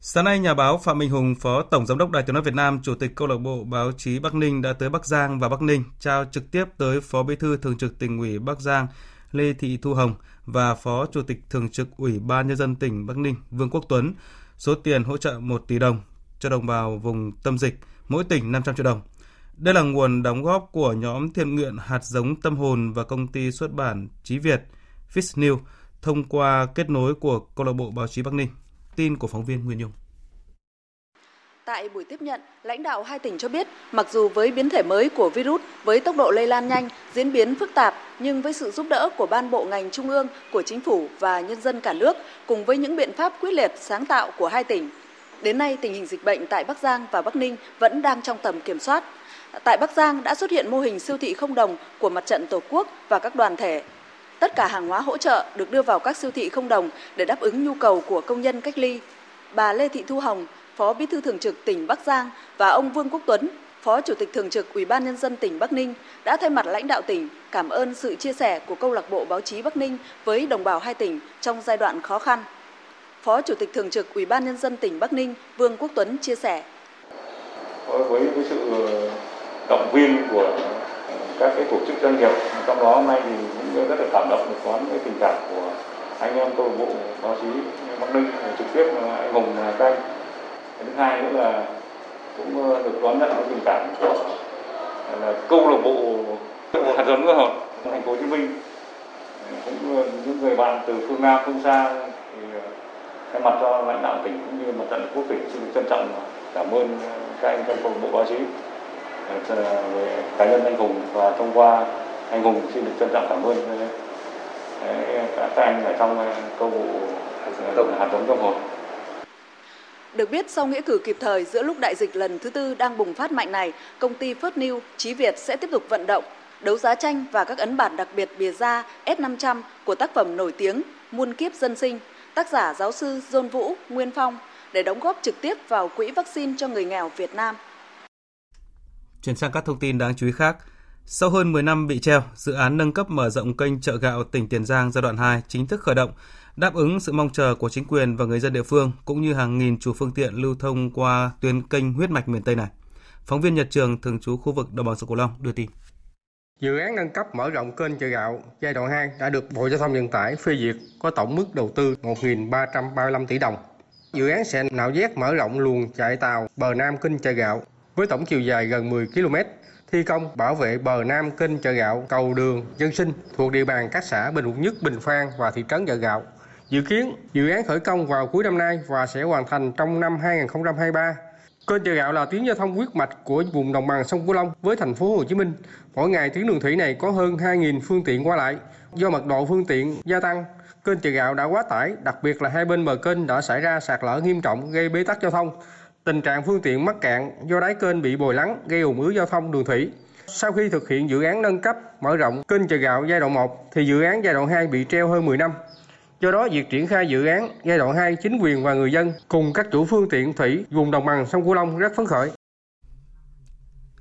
Sáng nay, nhà báo Phạm Minh Hùng, Phó Tổng Giám đốc Đài Tiếng Nói Việt Nam, Chủ tịch Câu lạc bộ Báo chí Bắc Ninh đã tới Bắc Giang và Bắc Ninh trao trực tiếp tới Phó Bí thư Thường trực tỉnh ủy Bắc Giang Lê Thị Thu Hồng và Phó Chủ tịch Thường trực Ủy ban Nhân dân tỉnh Bắc Ninh Vương Quốc Tuấn số tiền hỗ trợ 1 tỷ đồng cho đồng bào vùng tâm dịch, mỗi tỉnh 500 triệu đồng. Đây là nguồn đóng góp của nhóm thiện nguyện hạt giống tâm hồn và công ty xuất bản Chí Việt Fish New thông qua kết nối của Câu lạc bộ Báo chí Bắc Ninh. Tin của phóng viên Nguyên Nhung. Tại buổi tiếp nhận, lãnh đạo hai tỉnh cho biết, mặc dù với biến thể mới của virus với tốc độ lây lan nhanh, diễn biến phức tạp, nhưng với sự giúp đỡ của ban bộ ngành trung ương, của chính phủ và nhân dân cả nước, cùng với những biện pháp quyết liệt, sáng tạo của hai tỉnh, đến nay tình hình dịch bệnh tại Bắc Giang và Bắc Ninh vẫn đang trong tầm kiểm soát. Tại Bắc Giang đã xuất hiện mô hình siêu thị không đồng của mặt trận Tổ quốc và các đoàn thể Tất cả hàng hóa hỗ trợ được đưa vào các siêu thị không đồng để đáp ứng nhu cầu của công nhân cách ly. Bà Lê Thị Thu Hồng, Phó Bí thư Thường trực tỉnh Bắc Giang và ông Vương Quốc Tuấn, Phó Chủ tịch Thường trực Ủy ban Nhân dân tỉnh Bắc Ninh đã thay mặt lãnh đạo tỉnh cảm ơn sự chia sẻ của Câu lạc bộ Báo chí Bắc Ninh với đồng bào hai tỉnh trong giai đoạn khó khăn. Phó Chủ tịch Thường trực Ủy ban Nhân dân tỉnh Bắc Ninh Vương Quốc Tuấn chia sẻ. Với với sự ờ, động viên của các cái tổ chức doanh nghiệp trong đó hôm nay thì rất là cảm động được có những tình cảm của anh em câu bộ báo chí bắc ninh trực tiếp anh hùng là các anh. Thứ hai nữa là cũng ờ, được đón nhận cái tình cảm của là, câu lạc bộ hạt giống của thành phố hồ chí minh. Cũng ờ, những người bạn từ phương nam, phương xa thì ờ, thay mặt cho lãnh đạo tỉnh cũng như mặt trận quốc tỉnh xin được trân trọng cảm ơn các anh trong câu lạc bộ báo chí về cá nhân anh hùng và thông qua anh hùng xin được trân trọng cảm ơn các anh ở trong câu vụ hạt giống trong hồn được biết, sau nghĩa cử kịp thời giữa lúc đại dịch lần thứ tư đang bùng phát mạnh này, công ty First New, Chí Việt sẽ tiếp tục vận động, đấu giá tranh và các ấn bản đặc biệt bìa da S500 của tác phẩm nổi tiếng Muôn kiếp dân sinh, tác giả giáo sư John Vũ, Nguyên Phong, để đóng góp trực tiếp vào quỹ vaccine cho người nghèo Việt Nam. Chuyển sang các thông tin đáng chú ý khác. Sau hơn 10 năm bị treo, dự án nâng cấp mở rộng kênh chợ gạo tỉnh Tiền Giang giai đoạn 2 chính thức khởi động, đáp ứng sự mong chờ của chính quyền và người dân địa phương cũng như hàng nghìn chủ phương tiện lưu thông qua tuyến kênh huyết mạch miền Tây này. Phóng viên Nhật Trường thường trú khu vực đồng bằng sông Cửu Long đưa tin. Dự án nâng cấp mở rộng kênh chợ gạo giai đoạn 2 đã được Bộ Giao thông Vận tải phê duyệt có tổng mức đầu tư 1.335 tỷ đồng Dự án sẽ nạo vét mở rộng luồng chạy tàu bờ Nam kênh chợ gạo với tổng chiều dài gần 10 km thi công bảo vệ bờ nam kênh chợ gạo cầu đường dân sinh thuộc địa bàn các xã Bình Phục Nhất, Bình Phan và thị trấn chợ gạo. Dự kiến dự án khởi công vào cuối năm nay và sẽ hoàn thành trong năm 2023. Kênh chợ gạo là tuyến giao thông huyết mạch của vùng đồng bằng sông Cửu Long với thành phố Hồ Chí Minh. Mỗi ngày tuyến đường thủy này có hơn 2.000 phương tiện qua lại. Do mật độ phương tiện gia tăng, kênh chợ gạo đã quá tải, đặc biệt là hai bên bờ kênh đã xảy ra sạt lở nghiêm trọng gây bế tắc giao thông. Tình trạng phương tiện mắc cạn do đáy kênh bị bồi lắng gây ủng ứ giao thông đường thủy. Sau khi thực hiện dự án nâng cấp, mở rộng kênh chợ gạo giai đoạn 1 thì dự án giai đoạn 2 bị treo hơn 10 năm. Do đó, việc triển khai dự án giai đoạn 2 chính quyền và người dân cùng các chủ phương tiện thủy vùng đồng bằng sông Cửu Long rất phấn khởi.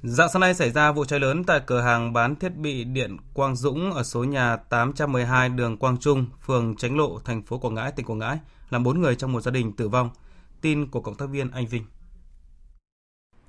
Dạng sáng nay xảy ra vụ cháy lớn tại cửa hàng bán thiết bị điện Quang Dũng ở số nhà 812 đường Quang Trung, phường Tránh Lộ, thành phố Quảng Ngãi, tỉnh Quảng Ngãi, làm 4 người trong một gia đình tử vong. Tin của cộng tác viên Anh Vinh.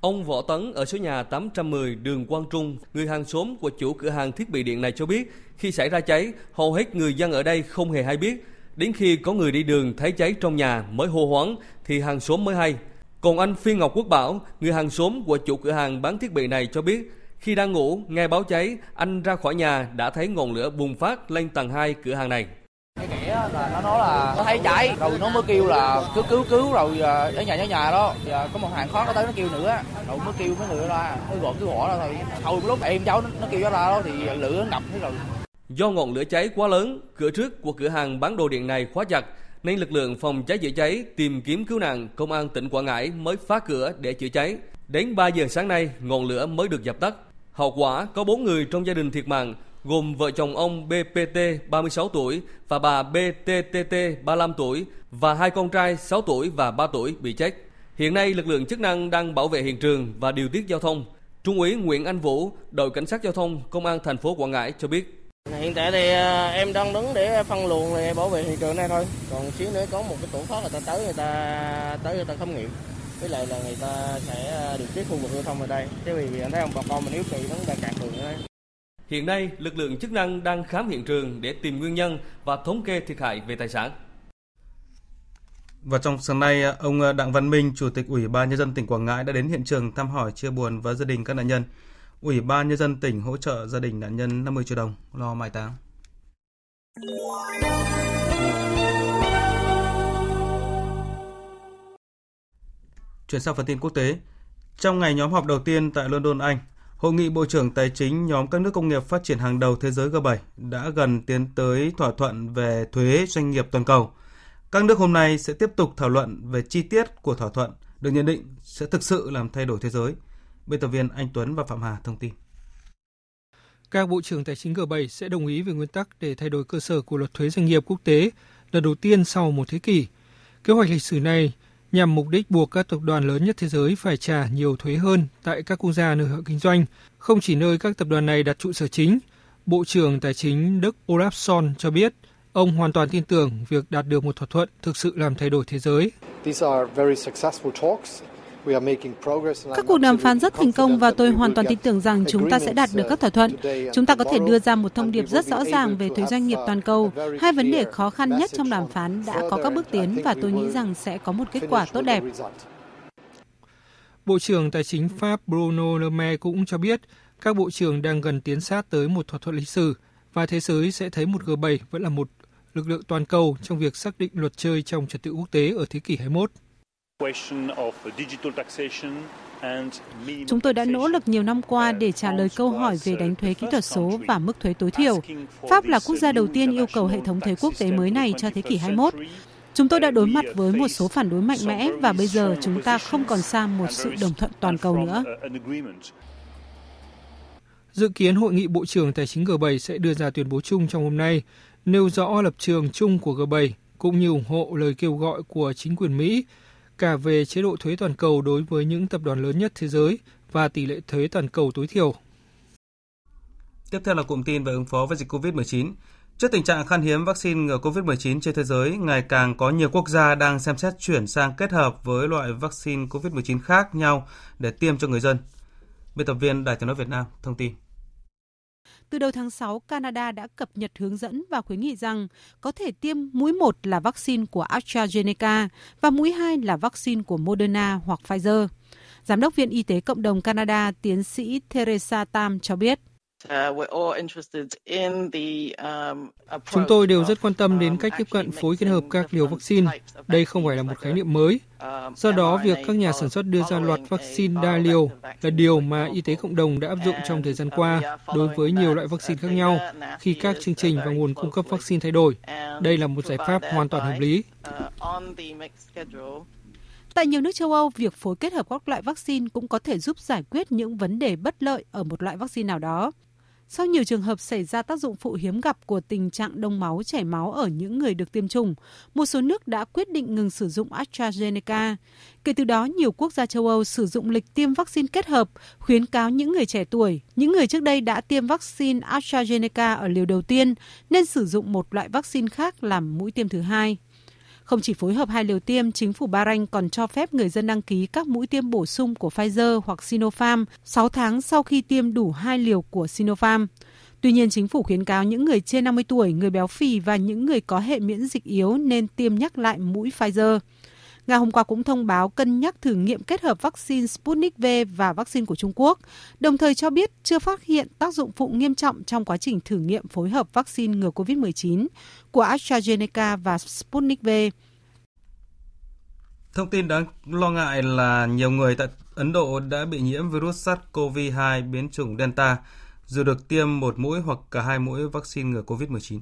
Ông Võ Tấn ở số nhà 810 đường Quang Trung, người hàng xóm của chủ cửa hàng thiết bị điện này cho biết, khi xảy ra cháy, hầu hết người dân ở đây không hề hay biết. Đến khi có người đi đường thấy cháy trong nhà mới hô hoáng thì hàng xóm mới hay. Còn anh Phi Ngọc Quốc Bảo, người hàng xóm của chủ cửa hàng bán thiết bị này cho biết, khi đang ngủ, nghe báo cháy, anh ra khỏi nhà đã thấy ngọn lửa bùng phát lên tầng 2 cửa hàng này. Cái nghĩa là nó nói là nó thấy cháy rồi nó mới kêu là cứ cứu cứu rồi à, ở nhà ở nhà đó giờ à, có một hàng khó nó tới nó kêu nữa rồi mới kêu mấy người ra mới gọi cứu hỏa ra thôi thôi lúc em cháu nó, nó kêu ra đó thì lửa ngập hết rồi Do ngọn lửa cháy quá lớn, cửa trước của cửa hàng bán đồ điện này khóa chặt nên lực lượng phòng cháy chữa cháy tìm kiếm cứu nạn công an tỉnh Quảng Ngãi mới phá cửa để chữa cháy. Đến 3 giờ sáng nay, ngọn lửa mới được dập tắt. Hậu quả có 4 người trong gia đình thiệt mạng, gồm vợ chồng ông BPT 36 tuổi và bà BTTT 35 tuổi và hai con trai 6 tuổi và 3 tuổi bị chết. Hiện nay lực lượng chức năng đang bảo vệ hiện trường và điều tiết giao thông. Trung úy Nguyễn Anh Vũ, đội cảnh sát giao thông công an thành phố Quảng Ngãi cho biết. Hiện tại thì à, em đang đứng để phân luồng để bảo vệ hiện trường này thôi. Còn xíu nữa có một cái tổ thoát người ta tới người ta tới người ta khám nghiệm. Với lại là người ta sẽ à, điều tiết khu vực giao thông ở đây. Thế vì anh thấy ông bà con mình yếu kỳ nó đang cạn đường ở đây. Hiện nay, lực lượng chức năng đang khám hiện trường để tìm nguyên nhân và thống kê thiệt hại về tài sản. Và trong sáng nay, ông Đặng Văn Minh, Chủ tịch Ủy ban Nhân dân tỉnh Quảng Ngãi đã đến hiện trường thăm hỏi chia buồn với gia đình các nạn nhân. Ủy ban Nhân dân tỉnh hỗ trợ gia đình nạn nhân 50 triệu đồng lo mai táng. Chuyển sang phần tin quốc tế. Trong ngày nhóm họp đầu tiên tại London, Anh, Hội nghị Bộ trưởng Tài chính nhóm các nước công nghiệp phát triển hàng đầu thế giới G7 đã gần tiến tới thỏa thuận về thuế doanh nghiệp toàn cầu. Các nước hôm nay sẽ tiếp tục thảo luận về chi tiết của thỏa thuận, được nhận định sẽ thực sự làm thay đổi thế giới. Biên tập viên Anh Tuấn và Phạm Hà thông tin. Các bộ trưởng tài chính G7 sẽ đồng ý về nguyên tắc để thay đổi cơ sở của luật thuế doanh nghiệp quốc tế lần đầu tiên sau một thế kỷ. Kế hoạch lịch sử này nhằm mục đích buộc các tập đoàn lớn nhất thế giới phải trả nhiều thuế hơn tại các quốc gia nơi họ kinh doanh, không chỉ nơi các tập đoàn này đặt trụ sở chính. Bộ trưởng Tài chính Đức Olaf Scholz cho biết ông hoàn toàn tin tưởng việc đạt được một thỏa thuận thực sự làm thay đổi thế giới. Các cuộc đàm phán rất thành công và tôi hoàn toàn tin tưởng rằng chúng ta sẽ đạt được các thỏa thuận. Chúng ta có thể đưa ra một thông điệp rất rõ ràng về thuế doanh nghiệp toàn cầu. Hai vấn đề khó khăn nhất trong đàm phán đã có các bước tiến và tôi nghĩ rằng sẽ có một kết quả tốt đẹp. Bộ trưởng Tài chính Pháp Bruno Le Maire cũng cho biết các bộ trưởng đang gần tiến sát tới một thỏa thuận lịch sử và thế giới sẽ thấy một G7 vẫn là một lực lượng toàn cầu trong việc xác định luật chơi trong trật tự quốc tế ở thế kỷ 21. Chúng tôi đã nỗ lực nhiều năm qua để trả lời câu hỏi về đánh thuế kỹ thuật số và mức thuế tối thiểu. Pháp là quốc gia đầu tiên yêu cầu hệ thống thuế quốc tế mới này cho thế kỷ 21. Chúng tôi đã đối mặt với một số phản đối mạnh mẽ và bây giờ chúng ta không còn xa một sự đồng thuận toàn cầu nữa. Dự kiến Hội nghị Bộ trưởng Tài chính G7 sẽ đưa ra tuyên bố chung trong hôm nay, nêu rõ lập trường chung của G7 cũng như ủng hộ lời kêu gọi của chính quyền Mỹ cả về chế độ thuế toàn cầu đối với những tập đoàn lớn nhất thế giới và tỷ lệ thuế toàn cầu tối thiểu. Tiếp theo là cụm tin về ứng phó với dịch COVID-19. Trước tình trạng khan hiếm vaccine ngừa COVID-19 trên thế giới, ngày càng có nhiều quốc gia đang xem xét chuyển sang kết hợp với loại vaccine COVID-19 khác nhau để tiêm cho người dân. Biên tập viên Đài tiếng nói Việt Nam thông tin từ đầu tháng 6, Canada đã cập nhật hướng dẫn và khuyến nghị rằng có thể tiêm mũi 1 là vaccine của AstraZeneca và mũi 2 là vaccine của Moderna hoặc Pfizer. Giám đốc Viện Y tế Cộng đồng Canada, tiến sĩ Teresa Tam cho biết. Chúng tôi đều rất quan tâm đến cách tiếp cận phối kết hợp các liều vaccine. Đây không phải là một khái niệm mới. Do đó, việc các nhà sản xuất đưa ra loạt vaccine đa liều là điều mà y tế cộng đồng đã áp dụng trong thời gian qua đối với nhiều loại vaccine khác nhau khi các chương trình và nguồn cung cấp vaccine thay đổi. Đây là một giải pháp hoàn toàn hợp lý. Tại nhiều nước châu Âu, việc phối kết hợp các loại vaccine cũng có thể giúp giải quyết những vấn đề bất lợi ở một loại vaccine nào đó. Sau nhiều trường hợp xảy ra tác dụng phụ hiếm gặp của tình trạng đông máu chảy máu ở những người được tiêm chủng, một số nước đã quyết định ngừng sử dụng AstraZeneca. Kể từ đó, nhiều quốc gia châu Âu sử dụng lịch tiêm vaccine kết hợp, khuyến cáo những người trẻ tuổi, những người trước đây đã tiêm vaccine AstraZeneca ở liều đầu tiên nên sử dụng một loại vaccine khác làm mũi tiêm thứ hai. Không chỉ phối hợp hai liều tiêm, chính phủ Bahrain còn cho phép người dân đăng ký các mũi tiêm bổ sung của Pfizer hoặc Sinopharm 6 tháng sau khi tiêm đủ hai liều của Sinopharm. Tuy nhiên, chính phủ khuyến cáo những người trên 50 tuổi, người béo phì và những người có hệ miễn dịch yếu nên tiêm nhắc lại mũi Pfizer. Nga hôm qua cũng thông báo cân nhắc thử nghiệm kết hợp vaccine Sputnik V và vaccine của Trung Quốc, đồng thời cho biết chưa phát hiện tác dụng phụ nghiêm trọng trong quá trình thử nghiệm phối hợp vaccine ngừa COVID-19 của AstraZeneca và Sputnik V. Thông tin đáng lo ngại là nhiều người tại Ấn Độ đã bị nhiễm virus SARS-CoV-2 biến chủng Delta dù được tiêm một mũi hoặc cả hai mũi vaccine ngừa COVID-19.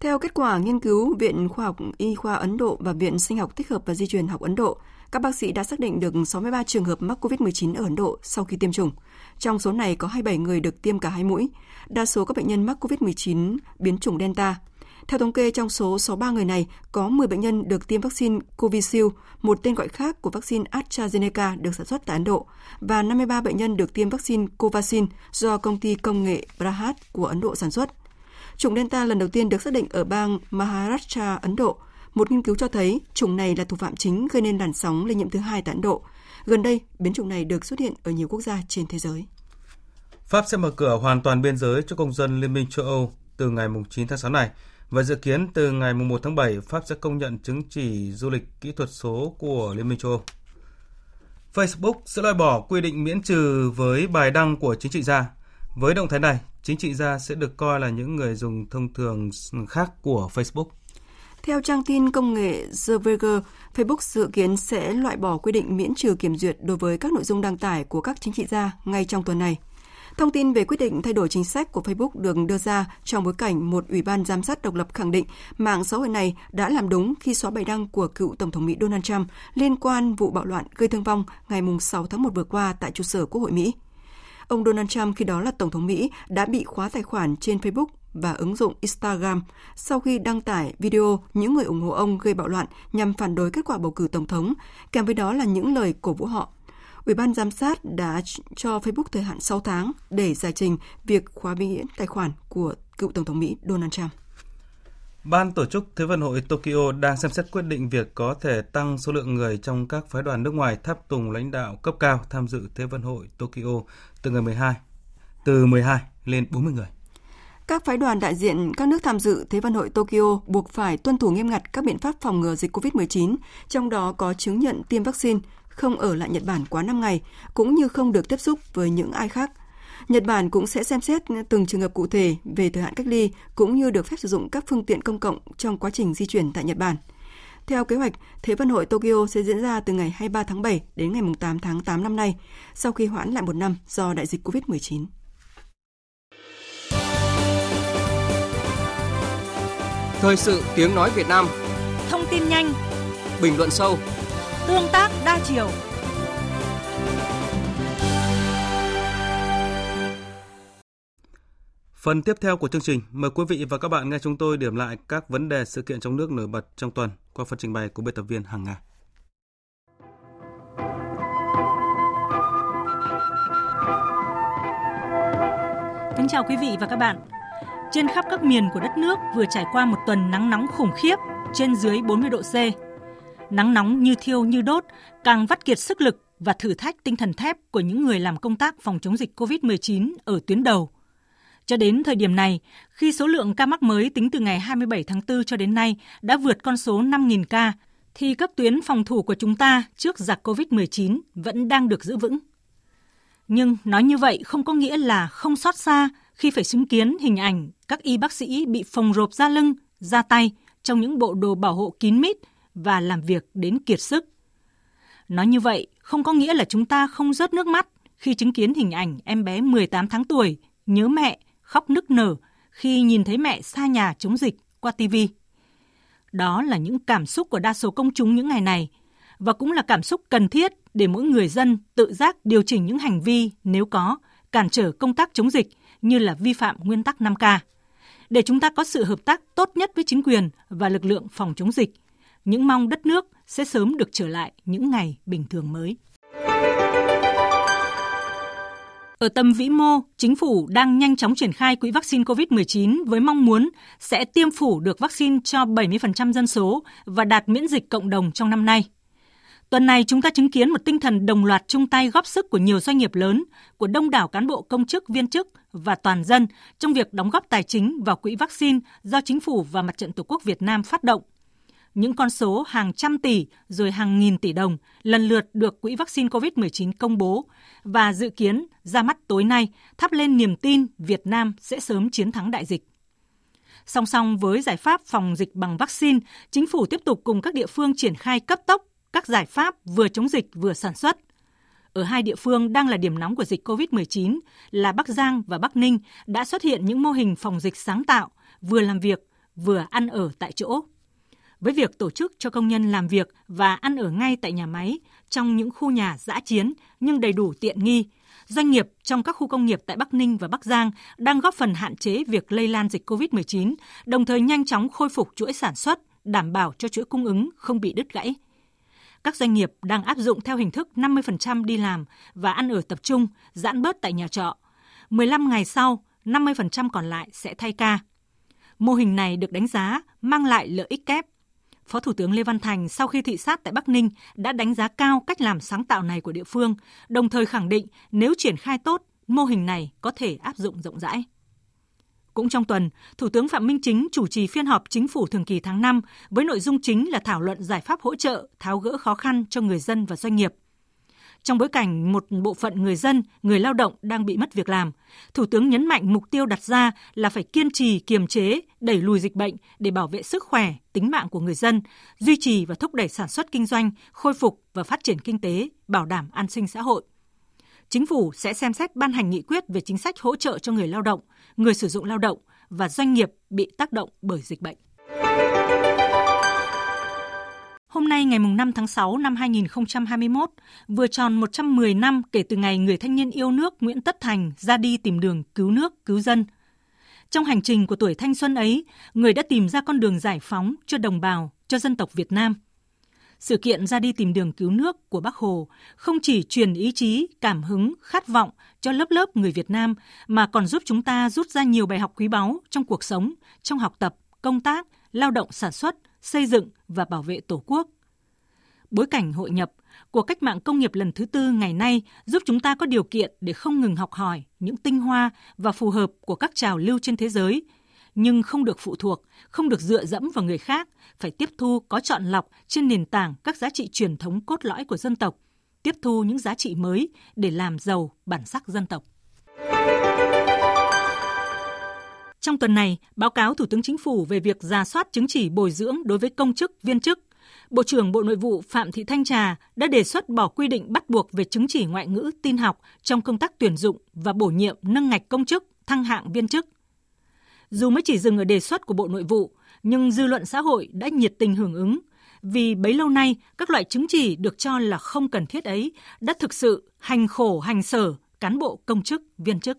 Theo kết quả nghiên cứu Viện Khoa học Y khoa Ấn Độ và Viện Sinh học Tích hợp và Di truyền học Ấn Độ, các bác sĩ đã xác định được 63 trường hợp mắc COVID-19 ở Ấn Độ sau khi tiêm chủng. Trong số này có 27 người được tiêm cả hai mũi. Đa số các bệnh nhân mắc COVID-19 biến chủng Delta. Theo thống kê, trong số 63 người này, có 10 bệnh nhân được tiêm vaccine Covishield, một tên gọi khác của vaccine AstraZeneca được sản xuất tại Ấn Độ, và 53 bệnh nhân được tiêm vaccine Covaxin do công ty công nghệ Brahat của Ấn Độ sản xuất. Chủng Delta lần đầu tiên được xác định ở bang Maharashtra, Ấn Độ. Một nghiên cứu cho thấy chủng này là thủ phạm chính gây nên làn sóng lây nhiễm thứ hai tại Ấn Độ. Gần đây, biến chủng này được xuất hiện ở nhiều quốc gia trên thế giới. Pháp sẽ mở cửa hoàn toàn biên giới cho công dân Liên minh châu Âu từ ngày 9 tháng 6 này và dự kiến từ ngày 1 tháng 7 Pháp sẽ công nhận chứng chỉ du lịch kỹ thuật số của Liên minh châu Âu. Facebook sẽ loại bỏ quy định miễn trừ với bài đăng của chính trị gia. Với động thái này, chính trị gia sẽ được coi là những người dùng thông thường khác của Facebook. Theo trang tin công nghệ The Verge, Facebook dự kiến sẽ loại bỏ quy định miễn trừ kiểm duyệt đối với các nội dung đăng tải của các chính trị gia ngay trong tuần này. Thông tin về quyết định thay đổi chính sách của Facebook được đưa ra trong bối cảnh một ủy ban giám sát độc lập khẳng định mạng xã hội này đã làm đúng khi xóa bài đăng của cựu Tổng thống Mỹ Donald Trump liên quan vụ bạo loạn gây thương vong ngày 6 tháng 1 vừa qua tại trụ sở Quốc hội Mỹ. Ông Donald Trump khi đó là Tổng thống Mỹ đã bị khóa tài khoản trên Facebook và ứng dụng Instagram sau khi đăng tải video những người ủng hộ ông gây bạo loạn nhằm phản đối kết quả bầu cử tổng thống, kèm với đó là những lời cổ vũ họ. Ủy ban giám sát đã cho Facebook thời hạn 6 tháng để giải trình việc khóa miễn tài khoản của cựu Tổng thống Mỹ Donald Trump. Ban tổ chức Thế vận hội Tokyo đang xem xét quyết định việc có thể tăng số lượng người trong các phái đoàn nước ngoài tháp tùng lãnh đạo cấp cao tham dự Thế vận hội Tokyo từ ngày 12 từ 12 lên 40 người. Các phái đoàn đại diện các nước tham dự Thế vận hội Tokyo buộc phải tuân thủ nghiêm ngặt các biện pháp phòng ngừa dịch COVID-19, trong đó có chứng nhận tiêm vaccine, không ở lại Nhật Bản quá 5 ngày, cũng như không được tiếp xúc với những ai khác. Nhật Bản cũng sẽ xem xét từng trường hợp cụ thể về thời hạn cách ly cũng như được phép sử dụng các phương tiện công cộng trong quá trình di chuyển tại Nhật Bản. Theo kế hoạch, Thế vận hội Tokyo sẽ diễn ra từ ngày 23 tháng 7 đến ngày 8 tháng 8 năm nay, sau khi hoãn lại một năm do đại dịch COVID-19. Thời sự tiếng nói Việt Nam. Thông tin nhanh. Bình luận sâu. Tương tác đa chiều Phần tiếp theo của chương trình, mời quý vị và các bạn nghe chúng tôi điểm lại các vấn đề sự kiện trong nước nổi bật trong tuần qua phần trình bày của biên tập viên Hằng Nga. Kính chào quý vị và các bạn. Trên khắp các miền của đất nước vừa trải qua một tuần nắng nóng khủng khiếp trên dưới 40 độ C. Nắng nóng như thiêu như đốt càng vắt kiệt sức lực và thử thách tinh thần thép của những người làm công tác phòng chống dịch COVID-19 ở tuyến đầu cho đến thời điểm này, khi số lượng ca mắc mới tính từ ngày 27 tháng 4 cho đến nay đã vượt con số 5.000 ca, thì các tuyến phòng thủ của chúng ta trước giặc COVID-19 vẫn đang được giữ vững. Nhưng nói như vậy không có nghĩa là không xót xa khi phải chứng kiến hình ảnh các y bác sĩ bị phồng rộp ra lưng, ra tay trong những bộ đồ bảo hộ kín mít và làm việc đến kiệt sức. Nói như vậy không có nghĩa là chúng ta không rớt nước mắt khi chứng kiến hình ảnh em bé 18 tháng tuổi nhớ mẹ, khóc nức nở khi nhìn thấy mẹ xa nhà chống dịch qua TV. Đó là những cảm xúc của đa số công chúng những ngày này và cũng là cảm xúc cần thiết để mỗi người dân tự giác điều chỉnh những hành vi nếu có cản trở công tác chống dịch như là vi phạm nguyên tắc 5K. Để chúng ta có sự hợp tác tốt nhất với chính quyền và lực lượng phòng chống dịch, những mong đất nước sẽ sớm được trở lại những ngày bình thường mới. Ở tầm vĩ mô, chính phủ đang nhanh chóng triển khai quỹ vaccine COVID-19 với mong muốn sẽ tiêm phủ được vaccine cho 70% dân số và đạt miễn dịch cộng đồng trong năm nay. Tuần này chúng ta chứng kiến một tinh thần đồng loạt chung tay góp sức của nhiều doanh nghiệp lớn, của đông đảo cán bộ công chức, viên chức và toàn dân trong việc đóng góp tài chính vào quỹ vaccine do chính phủ và Mặt trận Tổ quốc Việt Nam phát động. Những con số hàng trăm tỷ rồi hàng nghìn tỷ đồng lần lượt được quỹ vaccine COVID-19 công bố và dự kiến ra mắt tối nay thắp lên niềm tin Việt Nam sẽ sớm chiến thắng đại dịch. Song song với giải pháp phòng dịch bằng vaccine, chính phủ tiếp tục cùng các địa phương triển khai cấp tốc các giải pháp vừa chống dịch vừa sản xuất. Ở hai địa phương đang là điểm nóng của dịch COVID-19 là Bắc Giang và Bắc Ninh đã xuất hiện những mô hình phòng dịch sáng tạo, vừa làm việc, vừa ăn ở tại chỗ. Với việc tổ chức cho công nhân làm việc và ăn ở ngay tại nhà máy trong những khu nhà giã chiến nhưng đầy đủ tiện nghi, doanh nghiệp trong các khu công nghiệp tại Bắc Ninh và Bắc Giang đang góp phần hạn chế việc lây lan dịch COVID-19, đồng thời nhanh chóng khôi phục chuỗi sản xuất, đảm bảo cho chuỗi cung ứng không bị đứt gãy các doanh nghiệp đang áp dụng theo hình thức 50% đi làm và ăn ở tập trung, giãn bớt tại nhà trọ. 15 ngày sau, 50% còn lại sẽ thay ca. Mô hình này được đánh giá mang lại lợi ích kép. Phó Thủ tướng Lê Văn Thành sau khi thị sát tại Bắc Ninh đã đánh giá cao cách làm sáng tạo này của địa phương, đồng thời khẳng định nếu triển khai tốt, mô hình này có thể áp dụng rộng rãi. Cũng trong tuần, Thủ tướng Phạm Minh Chính chủ trì phiên họp chính phủ thường kỳ tháng 5 với nội dung chính là thảo luận giải pháp hỗ trợ, tháo gỡ khó khăn cho người dân và doanh nghiệp. Trong bối cảnh một bộ phận người dân, người lao động đang bị mất việc làm, Thủ tướng nhấn mạnh mục tiêu đặt ra là phải kiên trì kiềm chế, đẩy lùi dịch bệnh để bảo vệ sức khỏe, tính mạng của người dân, duy trì và thúc đẩy sản xuất kinh doanh, khôi phục và phát triển kinh tế, bảo đảm an sinh xã hội chính phủ sẽ xem xét ban hành nghị quyết về chính sách hỗ trợ cho người lao động, người sử dụng lao động và doanh nghiệp bị tác động bởi dịch bệnh. Hôm nay ngày 5 tháng 6 năm 2021, vừa tròn 110 năm kể từ ngày người thanh niên yêu nước Nguyễn Tất Thành ra đi tìm đường cứu nước, cứu dân. Trong hành trình của tuổi thanh xuân ấy, người đã tìm ra con đường giải phóng cho đồng bào, cho dân tộc Việt Nam – sự kiện ra đi tìm đường cứu nước của Bác Hồ không chỉ truyền ý chí, cảm hứng, khát vọng cho lớp lớp người Việt Nam mà còn giúp chúng ta rút ra nhiều bài học quý báu trong cuộc sống, trong học tập, công tác, lao động sản xuất, xây dựng và bảo vệ Tổ quốc. Bối cảnh hội nhập của cách mạng công nghiệp lần thứ tư ngày nay giúp chúng ta có điều kiện để không ngừng học hỏi những tinh hoa và phù hợp của các trào lưu trên thế giới – nhưng không được phụ thuộc, không được dựa dẫm vào người khác, phải tiếp thu có chọn lọc trên nền tảng các giá trị truyền thống cốt lõi của dân tộc, tiếp thu những giá trị mới để làm giàu bản sắc dân tộc. Trong tuần này, báo cáo Thủ tướng Chính phủ về việc ra soát chứng chỉ bồi dưỡng đối với công chức, viên chức, Bộ trưởng Bộ Nội vụ Phạm Thị Thanh Trà đã đề xuất bỏ quy định bắt buộc về chứng chỉ ngoại ngữ tin học trong công tác tuyển dụng và bổ nhiệm nâng ngạch công chức, thăng hạng viên chức. Dù mới chỉ dừng ở đề xuất của Bộ Nội vụ, nhưng dư luận xã hội đã nhiệt tình hưởng ứng vì bấy lâu nay các loại chứng chỉ được cho là không cần thiết ấy đã thực sự hành khổ hành sở cán bộ công chức, viên chức.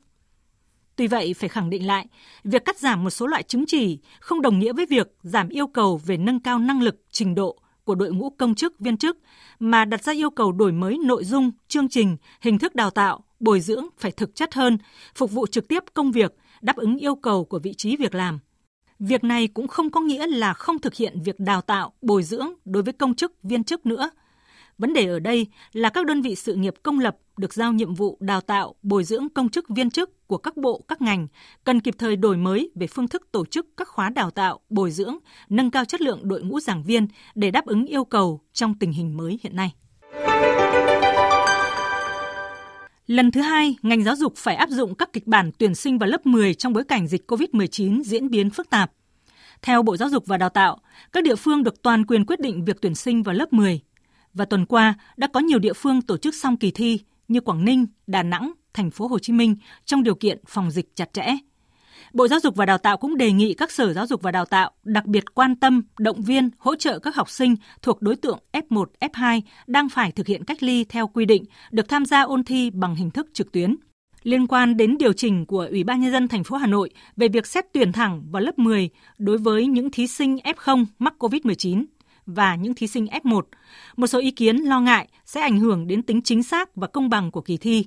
Tuy vậy, phải khẳng định lại, việc cắt giảm một số loại chứng chỉ không đồng nghĩa với việc giảm yêu cầu về nâng cao năng lực, trình độ của đội ngũ công chức, viên chức, mà đặt ra yêu cầu đổi mới nội dung, chương trình, hình thức đào tạo, bồi dưỡng phải thực chất hơn, phục vụ trực tiếp công việc đáp ứng yêu cầu của vị trí việc làm. Việc này cũng không có nghĩa là không thực hiện việc đào tạo, bồi dưỡng đối với công chức, viên chức nữa. Vấn đề ở đây là các đơn vị sự nghiệp công lập được giao nhiệm vụ đào tạo, bồi dưỡng công chức viên chức của các bộ, các ngành cần kịp thời đổi mới về phương thức tổ chức các khóa đào tạo, bồi dưỡng, nâng cao chất lượng đội ngũ giảng viên để đáp ứng yêu cầu trong tình hình mới hiện nay. Lần thứ hai, ngành giáo dục phải áp dụng các kịch bản tuyển sinh vào lớp 10 trong bối cảnh dịch COVID-19 diễn biến phức tạp. Theo Bộ Giáo dục và Đào tạo, các địa phương được toàn quyền quyết định việc tuyển sinh vào lớp 10. Và tuần qua đã có nhiều địa phương tổ chức xong kỳ thi như Quảng Ninh, Đà Nẵng, thành phố Hồ Chí Minh trong điều kiện phòng dịch chặt chẽ. Bộ Giáo dục và Đào tạo cũng đề nghị các sở giáo dục và đào tạo đặc biệt quan tâm, động viên, hỗ trợ các học sinh thuộc đối tượng F1, F2 đang phải thực hiện cách ly theo quy định được tham gia ôn thi bằng hình thức trực tuyến. Liên quan đến điều chỉnh của Ủy ban nhân dân thành phố Hà Nội về việc xét tuyển thẳng vào lớp 10 đối với những thí sinh F0 mắc COVID-19 và những thí sinh F1, một số ý kiến lo ngại sẽ ảnh hưởng đến tính chính xác và công bằng của kỳ thi.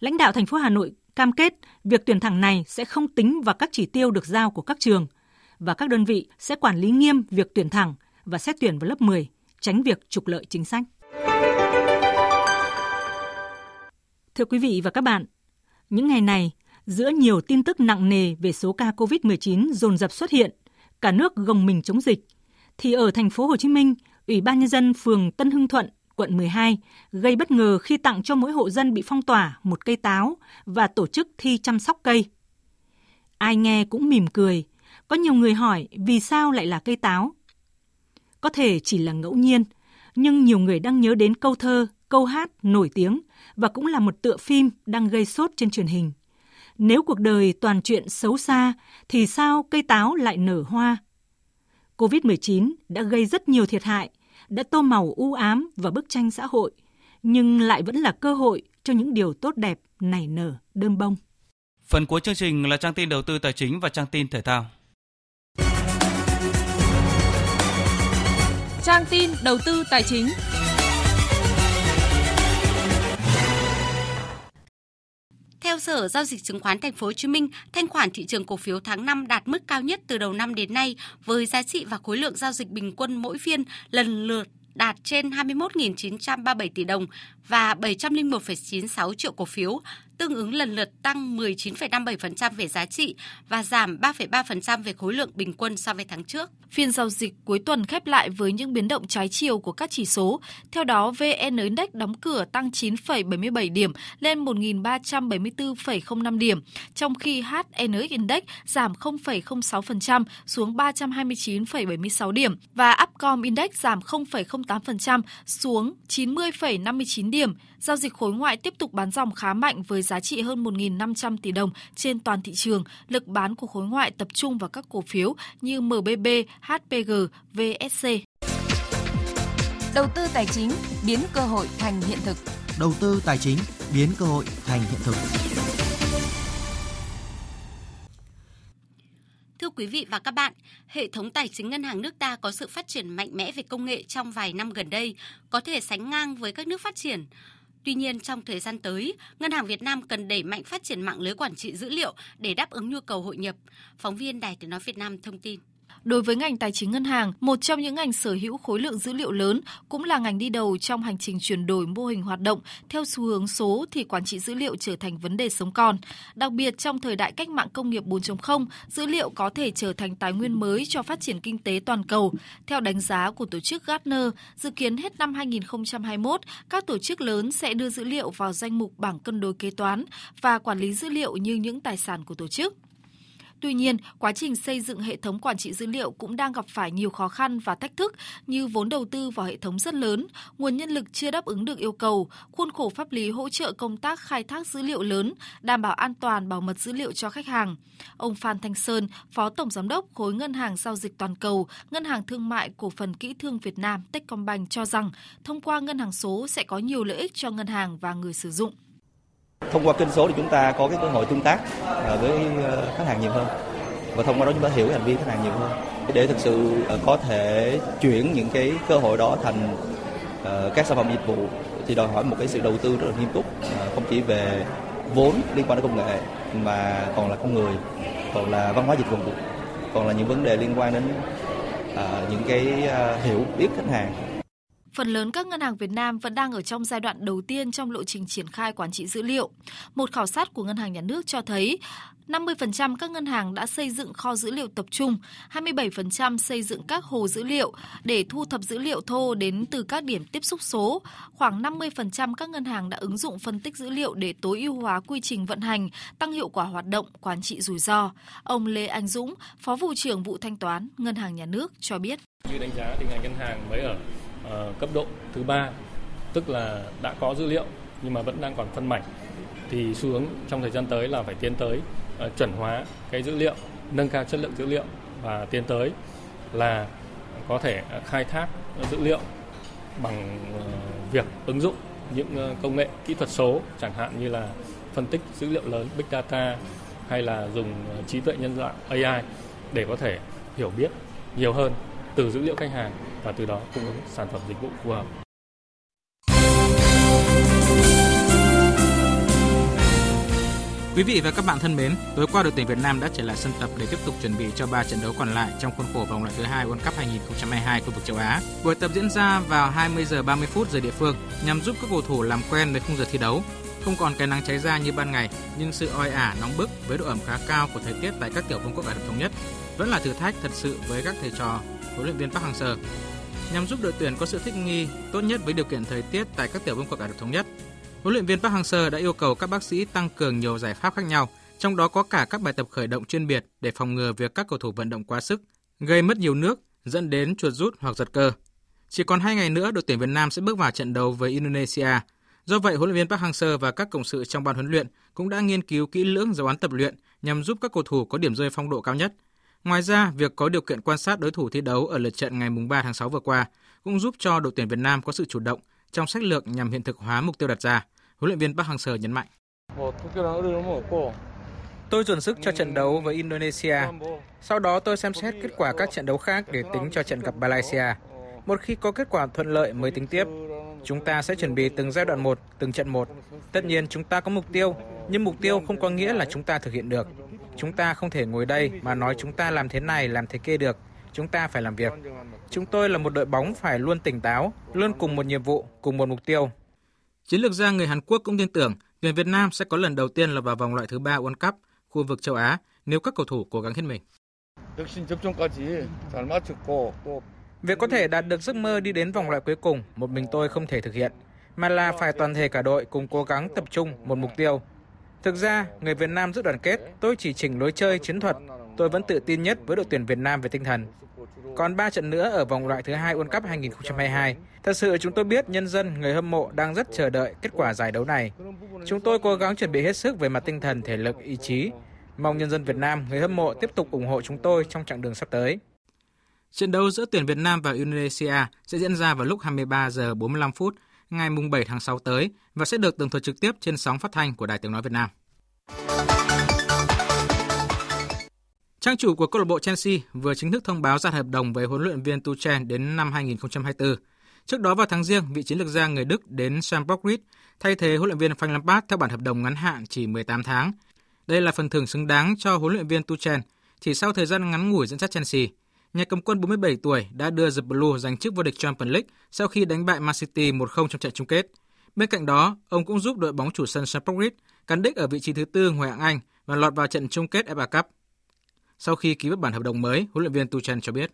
Lãnh đạo thành phố Hà Nội cam kết việc tuyển thẳng này sẽ không tính vào các chỉ tiêu được giao của các trường và các đơn vị sẽ quản lý nghiêm việc tuyển thẳng và xét tuyển vào lớp 10, tránh việc trục lợi chính sách. Thưa quý vị và các bạn, những ngày này, giữa nhiều tin tức nặng nề về số ca COVID-19 dồn dập xuất hiện, cả nước gồng mình chống dịch, thì ở thành phố Hồ Chí Minh, Ủy ban nhân dân phường Tân Hưng Thuận quận 12 gây bất ngờ khi tặng cho mỗi hộ dân bị phong tỏa một cây táo và tổ chức thi chăm sóc cây. Ai nghe cũng mỉm cười, có nhiều người hỏi vì sao lại là cây táo. Có thể chỉ là ngẫu nhiên, nhưng nhiều người đang nhớ đến câu thơ, câu hát nổi tiếng và cũng là một tựa phim đang gây sốt trên truyền hình. Nếu cuộc đời toàn chuyện xấu xa thì sao cây táo lại nở hoa? COVID-19 đã gây rất nhiều thiệt hại đã tô màu u ám vào bức tranh xã hội, nhưng lại vẫn là cơ hội cho những điều tốt đẹp nảy nở đơm bông. Phần cuối chương trình là trang tin đầu tư tài chính và trang tin thể thao. Trang tin đầu tư tài chính. Theo Sở giao dịch chứng khoán Thành phố Hồ Chí Minh, thanh khoản thị trường cổ phiếu tháng 5 đạt mức cao nhất từ đầu năm đến nay với giá trị và khối lượng giao dịch bình quân mỗi phiên lần lượt đạt trên 21.937 tỷ đồng và 701,96 triệu cổ phiếu, tương ứng lần lượt tăng 19,57% về giá trị và giảm 3,3% về khối lượng bình quân so với tháng trước. Phiên giao dịch cuối tuần khép lại với những biến động trái chiều của các chỉ số. Theo đó, VN Index đóng cửa tăng 9,77 điểm lên 1.374,05 điểm, trong khi HNX Index giảm 0,06% xuống 329,76 điểm và Upcom Index giảm 0,08% xuống 90,59 điểm. Giao dịch khối ngoại tiếp tục bán dòng khá mạnh với giá trị hơn 1.500 tỷ đồng trên toàn thị trường. Lực bán của khối ngoại tập trung vào các cổ phiếu như MBB, HPG, VSC. Đầu tư tài chính biến cơ hội thành hiện thực. Đầu tư tài chính biến cơ hội thành hiện thực. Thưa quý vị và các bạn, hệ thống tài chính ngân hàng nước ta có sự phát triển mạnh mẽ về công nghệ trong vài năm gần đây, có thể sánh ngang với các nước phát triển. Tuy nhiên, trong thời gian tới, Ngân hàng Việt Nam cần đẩy mạnh phát triển mạng lưới quản trị dữ liệu để đáp ứng nhu cầu hội nhập. Phóng viên Đài Tiếng Nói Việt Nam thông tin. Đối với ngành tài chính ngân hàng, một trong những ngành sở hữu khối lượng dữ liệu lớn cũng là ngành đi đầu trong hành trình chuyển đổi mô hình hoạt động theo xu hướng số thì quản trị dữ liệu trở thành vấn đề sống còn. Đặc biệt trong thời đại cách mạng công nghiệp 4.0, dữ liệu có thể trở thành tài nguyên mới cho phát triển kinh tế toàn cầu. Theo đánh giá của tổ chức Gartner, dự kiến hết năm 2021, các tổ chức lớn sẽ đưa dữ liệu vào danh mục bảng cân đối kế toán và quản lý dữ liệu như những tài sản của tổ chức. Tuy nhiên, quá trình xây dựng hệ thống quản trị dữ liệu cũng đang gặp phải nhiều khó khăn và thách thức như vốn đầu tư vào hệ thống rất lớn, nguồn nhân lực chưa đáp ứng được yêu cầu, khuôn khổ pháp lý hỗ trợ công tác khai thác dữ liệu lớn, đảm bảo an toàn bảo mật dữ liệu cho khách hàng. Ông Phan Thanh Sơn, Phó Tổng Giám đốc khối Ngân hàng Giao dịch Toàn cầu, Ngân hàng Thương mại Cổ phần Kỹ thương Việt Nam Techcombank cho rằng thông qua ngân hàng số sẽ có nhiều lợi ích cho ngân hàng và người sử dụng. Thông qua kênh số thì chúng ta có cái cơ hội tương tác à, với ờ, khách hàng nhiều hơn. Và thông qua đó chúng ta hiểu hành vi khách hàng nhiều hơn. Để thực sự ờ, có thể chuyển những cái cơ hội đó thành ờ, các sản phẩm dịch vụ thì đòi hỏi một cái sự đầu tư rất là nghiêm túc không chỉ về vốn liên quan đến công nghệ mà còn là con người, còn là văn hóa dịch vụ, còn là những vấn đề liên quan đến những cái hiểu biết khách hàng phần lớn các ngân hàng Việt Nam vẫn đang ở trong giai đoạn đầu tiên trong lộ trình triển khai quản trị dữ liệu. Một khảo sát của Ngân hàng Nhà nước cho thấy 50% các ngân hàng đã xây dựng kho dữ liệu tập trung, 27% xây dựng các hồ dữ liệu để thu thập dữ liệu thô đến từ các điểm tiếp xúc số. Khoảng 50% các ngân hàng đã ứng dụng phân tích dữ liệu để tối ưu hóa quy trình vận hành, tăng hiệu quả hoạt động, quản trị rủi ro. Ông Lê Anh Dũng, Phó vụ trưởng vụ thanh toán Ngân hàng Nhà nước cho biết. Như đánh giá thì ngành ngân hàng mới ở uh, cấp độ thứ ba, tức là đã có dữ liệu nhưng mà vẫn đang còn phân mảnh thì xu hướng trong thời gian tới là phải tiến tới uh, chuẩn hóa cái dữ liệu, nâng cao chất lượng dữ liệu và tiến tới là có thể ờ, khai thác dữ liệu bằng uh, việc ứng dụng những uh, công nghệ kỹ thuật số chẳng hạn như là phân tích dữ liệu lớn big data hay là dùng trí tuệ nhân tạo AI để có thể hiểu biết nhiều hơn từ dữ liệu khách hàng và từ đó cung ứng sản phẩm dịch vụ phù hợp. Quý vị và các bạn thân mến, tối qua đội tuyển Việt Nam đã trở lại sân tập để tiếp tục chuẩn bị cho 3 trận đấu còn lại trong khuôn khổ vòng loại thứ hai World Cup 2022 khu vực châu Á. Buổi tập diễn ra vào 20 giờ 30 phút giờ địa phương nhằm giúp các cầu thủ làm quen với khung giờ thi đấu. Không còn cái nắng cháy ra như ban ngày, nhưng sự oi ả nóng bức với độ ẩm khá cao của thời tiết tại các tiểu vương quốc Ả Rập thống nhất vẫn là thử thách thật sự với các thầy trò huấn luyện viên Park Hang-seo nhằm giúp đội tuyển có sự thích nghi tốt nhất với điều kiện thời tiết tại các tiểu vương quốc Ả Rập thống nhất. Huấn luyện viên Park Hang-seo đã yêu cầu các bác sĩ tăng cường nhiều giải pháp khác nhau, trong đó có cả các bài tập khởi động chuyên biệt để phòng ngừa việc các cầu thủ vận động quá sức, gây mất nhiều nước, dẫn đến chuột rút hoặc giật cơ. Chỉ còn hai ngày nữa, đội tuyển Việt Nam sẽ bước vào trận đấu với Indonesia. Do vậy, huấn luyện viên Park Hang-seo và các cộng sự trong ban huấn luyện cũng đã nghiên cứu kỹ lưỡng giáo án tập luyện nhằm giúp các cầu thủ có điểm rơi phong độ cao nhất – Ngoài ra, việc có điều kiện quan sát đối thủ thi đấu ở lượt trận ngày 3 tháng 6 vừa qua cũng giúp cho đội tuyển Việt Nam có sự chủ động trong sách lược nhằm hiện thực hóa mục tiêu đặt ra. Huấn luyện viên Park Hang-seo nhấn mạnh. Tôi dồn sức cho trận đấu với Indonesia. Sau đó tôi xem xét kết quả các trận đấu khác để tính cho trận gặp Malaysia. Một khi có kết quả thuận lợi mới tính tiếp. Chúng ta sẽ chuẩn bị từng giai đoạn một, từng trận một. Tất nhiên chúng ta có mục tiêu, nhưng mục tiêu không có nghĩa là chúng ta thực hiện được. Chúng ta không thể ngồi đây mà nói chúng ta làm thế này, làm thế kia được. Chúng ta phải làm việc. Chúng tôi là một đội bóng phải luôn tỉnh táo, luôn cùng một nhiệm vụ, cùng một mục tiêu. Chiến lược gia người Hàn Quốc cũng tin tưởng tuyển Việt Nam sẽ có lần đầu tiên là vào vòng loại thứ ba World Cup khu vực châu Á nếu các cầu thủ cố gắng hết mình. Việc có thể đạt được giấc mơ đi đến vòng loại cuối cùng, một mình tôi không thể thực hiện, mà là phải toàn thể cả đội cùng cố gắng tập trung một mục tiêu, Thực ra, người Việt Nam rất đoàn kết, tôi chỉ chỉnh lối chơi chiến thuật. Tôi vẫn tự tin nhất với đội tuyển Việt Nam về tinh thần. Còn 3 trận nữa ở vòng loại thứ hai World Cup 2022. Thật sự chúng tôi biết nhân dân, người hâm mộ đang rất chờ đợi kết quả giải đấu này. Chúng tôi cố gắng chuẩn bị hết sức về mặt tinh thần, thể lực, ý chí. Mong nhân dân Việt Nam, người hâm mộ tiếp tục ủng hộ chúng tôi trong chặng đường sắp tới. Trận đấu giữa tuyển Việt Nam và Indonesia sẽ diễn ra vào lúc 23 giờ 45 phút ngày 7 tháng 6 tới và sẽ được tường thuật trực tiếp trên sóng phát thanh của Đài Tiếng Nói Việt Nam. Trang chủ của câu lạc bộ Chelsea vừa chính thức thông báo ra hợp đồng với huấn luyện viên Tuchel đến năm 2024. Trước đó vào tháng riêng, vị chiến lược gia người Đức đến Stamford Bridge thay thế huấn luyện viên Frank Lampard theo bản hợp đồng ngắn hạn chỉ 18 tháng. Đây là phần thưởng xứng đáng cho huấn luyện viên Tuchel chỉ sau thời gian ngắn ngủi dẫn dắt Chelsea nhà cầm quân 47 tuổi đã đưa The Blue giành chức vô địch Champions League sau khi đánh bại Man City 1-0 trong trận chung kết. Bên cạnh đó, ông cũng giúp đội bóng chủ sân Stamford Bridge cán đích ở vị trí thứ tư ngoại hạng Anh và lọt vào trận chung kết FA Cup. Sau khi ký bất bản hợp đồng mới, huấn luyện viên Tuchel cho biết.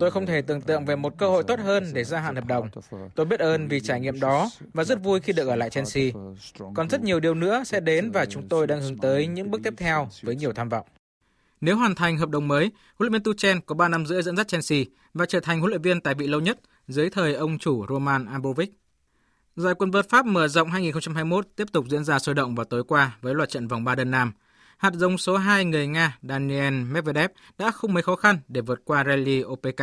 Tôi không thể tưởng tượng về một cơ hội tốt hơn để gia hạn hợp đồng. Tôi biết ơn vì trải nghiệm đó và rất vui khi được ở lại Chelsea. Còn rất nhiều điều nữa sẽ đến và chúng tôi đang hướng tới những bước tiếp theo với nhiều tham vọng. Nếu hoàn thành hợp đồng mới, huấn luyện viên Tuchel có 3 năm rưỡi dẫn dắt Chelsea và trở thành huấn luyện viên tài vị lâu nhất dưới thời ông chủ Roman Abramovich. Giải quần vợt Pháp mở rộng 2021 tiếp tục diễn ra sôi động vào tối qua với loạt trận vòng 3 đơn nam. Hạt giống số 2 người Nga Daniel Medvedev đã không mấy khó khăn để vượt qua Rally OPK,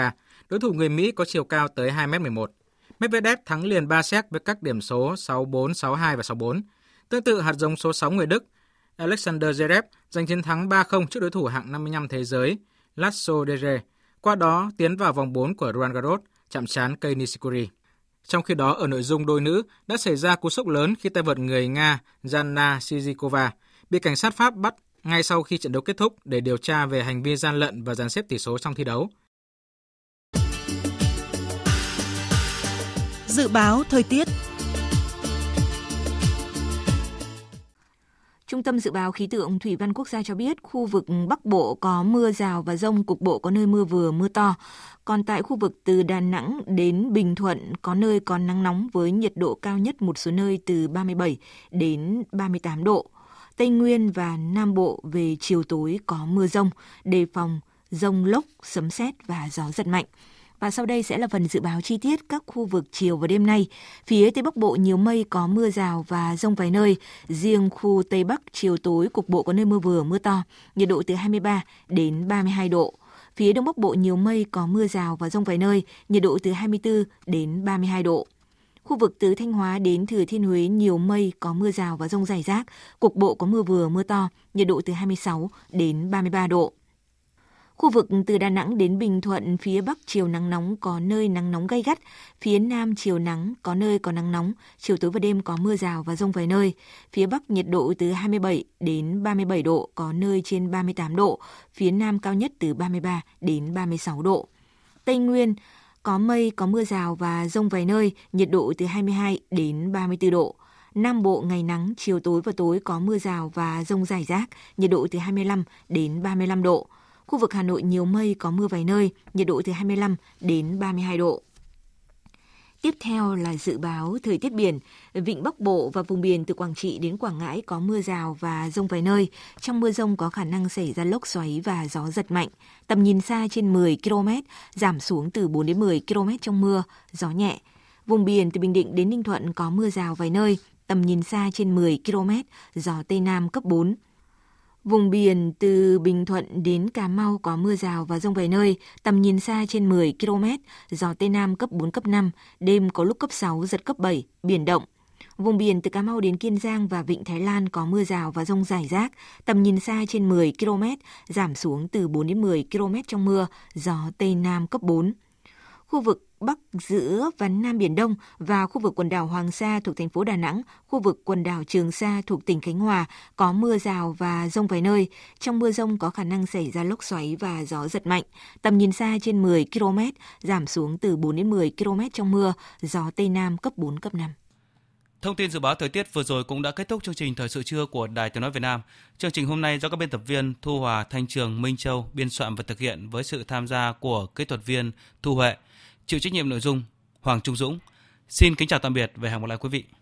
đối thủ người Mỹ có chiều cao tới 2m11. Medvedev thắng liền 3 set với các điểm số 6-4, 6-2 và 6-4. Tương tự hạt giống số 6 người Đức Alexander Zverev giành chiến thắng 3-0 trước đối thủ hạng 55 thế giới Laszlo Dere, qua đó tiến vào vòng 4 của Roland Garros, chạm trán cây Nishikori. Trong khi đó, ở nội dung đôi nữ đã xảy ra cú sốc lớn khi tay vợt người Nga Jana Sizikova bị cảnh sát Pháp bắt ngay sau khi trận đấu kết thúc để điều tra về hành vi gian lận và dàn xếp tỷ số trong thi đấu. Dự báo thời tiết Trung tâm Dự báo Khí tượng Thủy văn Quốc gia cho biết khu vực Bắc Bộ có mưa rào và rông, cục bộ có nơi mưa vừa, mưa to. Còn tại khu vực từ Đà Nẵng đến Bình Thuận có nơi có nắng nóng với nhiệt độ cao nhất một số nơi từ 37 đến 38 độ. Tây Nguyên và Nam Bộ về chiều tối có mưa rông, đề phòng rông lốc, sấm sét và gió giật mạnh. Và sau đây sẽ là phần dự báo chi tiết các khu vực chiều và đêm nay. Phía Tây Bắc Bộ nhiều mây có mưa rào và rông vài nơi. Riêng khu Tây Bắc chiều tối cục bộ có nơi mưa vừa mưa to, nhiệt độ từ 23 đến 32 độ. Phía Đông Bắc Bộ nhiều mây có mưa rào và rông vài nơi, nhiệt độ từ 24 đến 32 độ. Khu vực từ Thanh Hóa đến Thừa Thiên Huế nhiều mây có mưa rào và rông rải rác, cục bộ có mưa vừa mưa to, nhiệt độ từ 26 đến 33 độ. Khu vực từ Đà Nẵng đến Bình Thuận, phía Bắc chiều nắng nóng có nơi nắng nóng gay gắt, phía Nam chiều nắng có nơi có nắng nóng, chiều tối và đêm có mưa rào và rông vài nơi. Phía Bắc nhiệt độ từ 27 đến 37 độ, có nơi trên 38 độ, phía Nam cao nhất từ 33 đến 36 độ. Tây Nguyên có mây, có mưa rào và rông vài nơi, nhiệt độ từ 22 đến 34 độ. Nam Bộ ngày nắng, chiều tối và tối có mưa rào và rông rải rác, nhiệt độ từ 25 đến 35 độ. Khu vực Hà Nội nhiều mây có mưa vài nơi, nhiệt độ từ 25 đến 32 độ. Tiếp theo là dự báo thời tiết biển. Vịnh Bắc Bộ và vùng biển từ Quảng Trị đến Quảng Ngãi có mưa rào và rông vài nơi. Trong mưa rông có khả năng xảy ra lốc xoáy và gió giật mạnh. Tầm nhìn xa trên 10 km, giảm xuống từ 4 đến 10 km trong mưa, gió nhẹ. Vùng biển từ Bình Định đến Ninh Thuận có mưa rào vài nơi. Tầm nhìn xa trên 10 km, gió Tây Nam cấp 4. Vùng biển từ Bình Thuận đến Cà Mau có mưa rào và rông vài nơi, tầm nhìn xa trên 10 km, gió Tây Nam cấp 4, cấp 5, đêm có lúc cấp 6, giật cấp 7, biển động. Vùng biển từ Cà Mau đến Kiên Giang và Vịnh Thái Lan có mưa rào và rông rải rác, tầm nhìn xa trên 10 km, giảm xuống từ 4 đến 10 km trong mưa, gió Tây Nam cấp 4. Khu vực Bắc giữa và Nam Biển Đông và khu vực quần đảo Hoàng Sa thuộc thành phố Đà Nẵng, khu vực quần đảo Trường Sa thuộc tỉnh Khánh Hòa có mưa rào và rông vài nơi. Trong mưa rông có khả năng xảy ra lốc xoáy và gió giật mạnh. Tầm nhìn xa trên 10 km, giảm xuống từ 4 đến 10 km trong mưa, gió Tây Nam cấp 4, cấp 5. Thông tin dự báo thời tiết vừa rồi cũng đã kết thúc chương trình Thời sự trưa của Đài Tiếng Nói Việt Nam. Chương trình hôm nay do các biên tập viên Thu Hòa, Thanh Trường, Minh Châu biên soạn và thực hiện với sự tham gia của kỹ thuật viên Thu Huệ. Chịu trách nhiệm nội dung Hoàng Trung Dũng. Xin kính chào tạm biệt và hẹn gặp lại quý vị.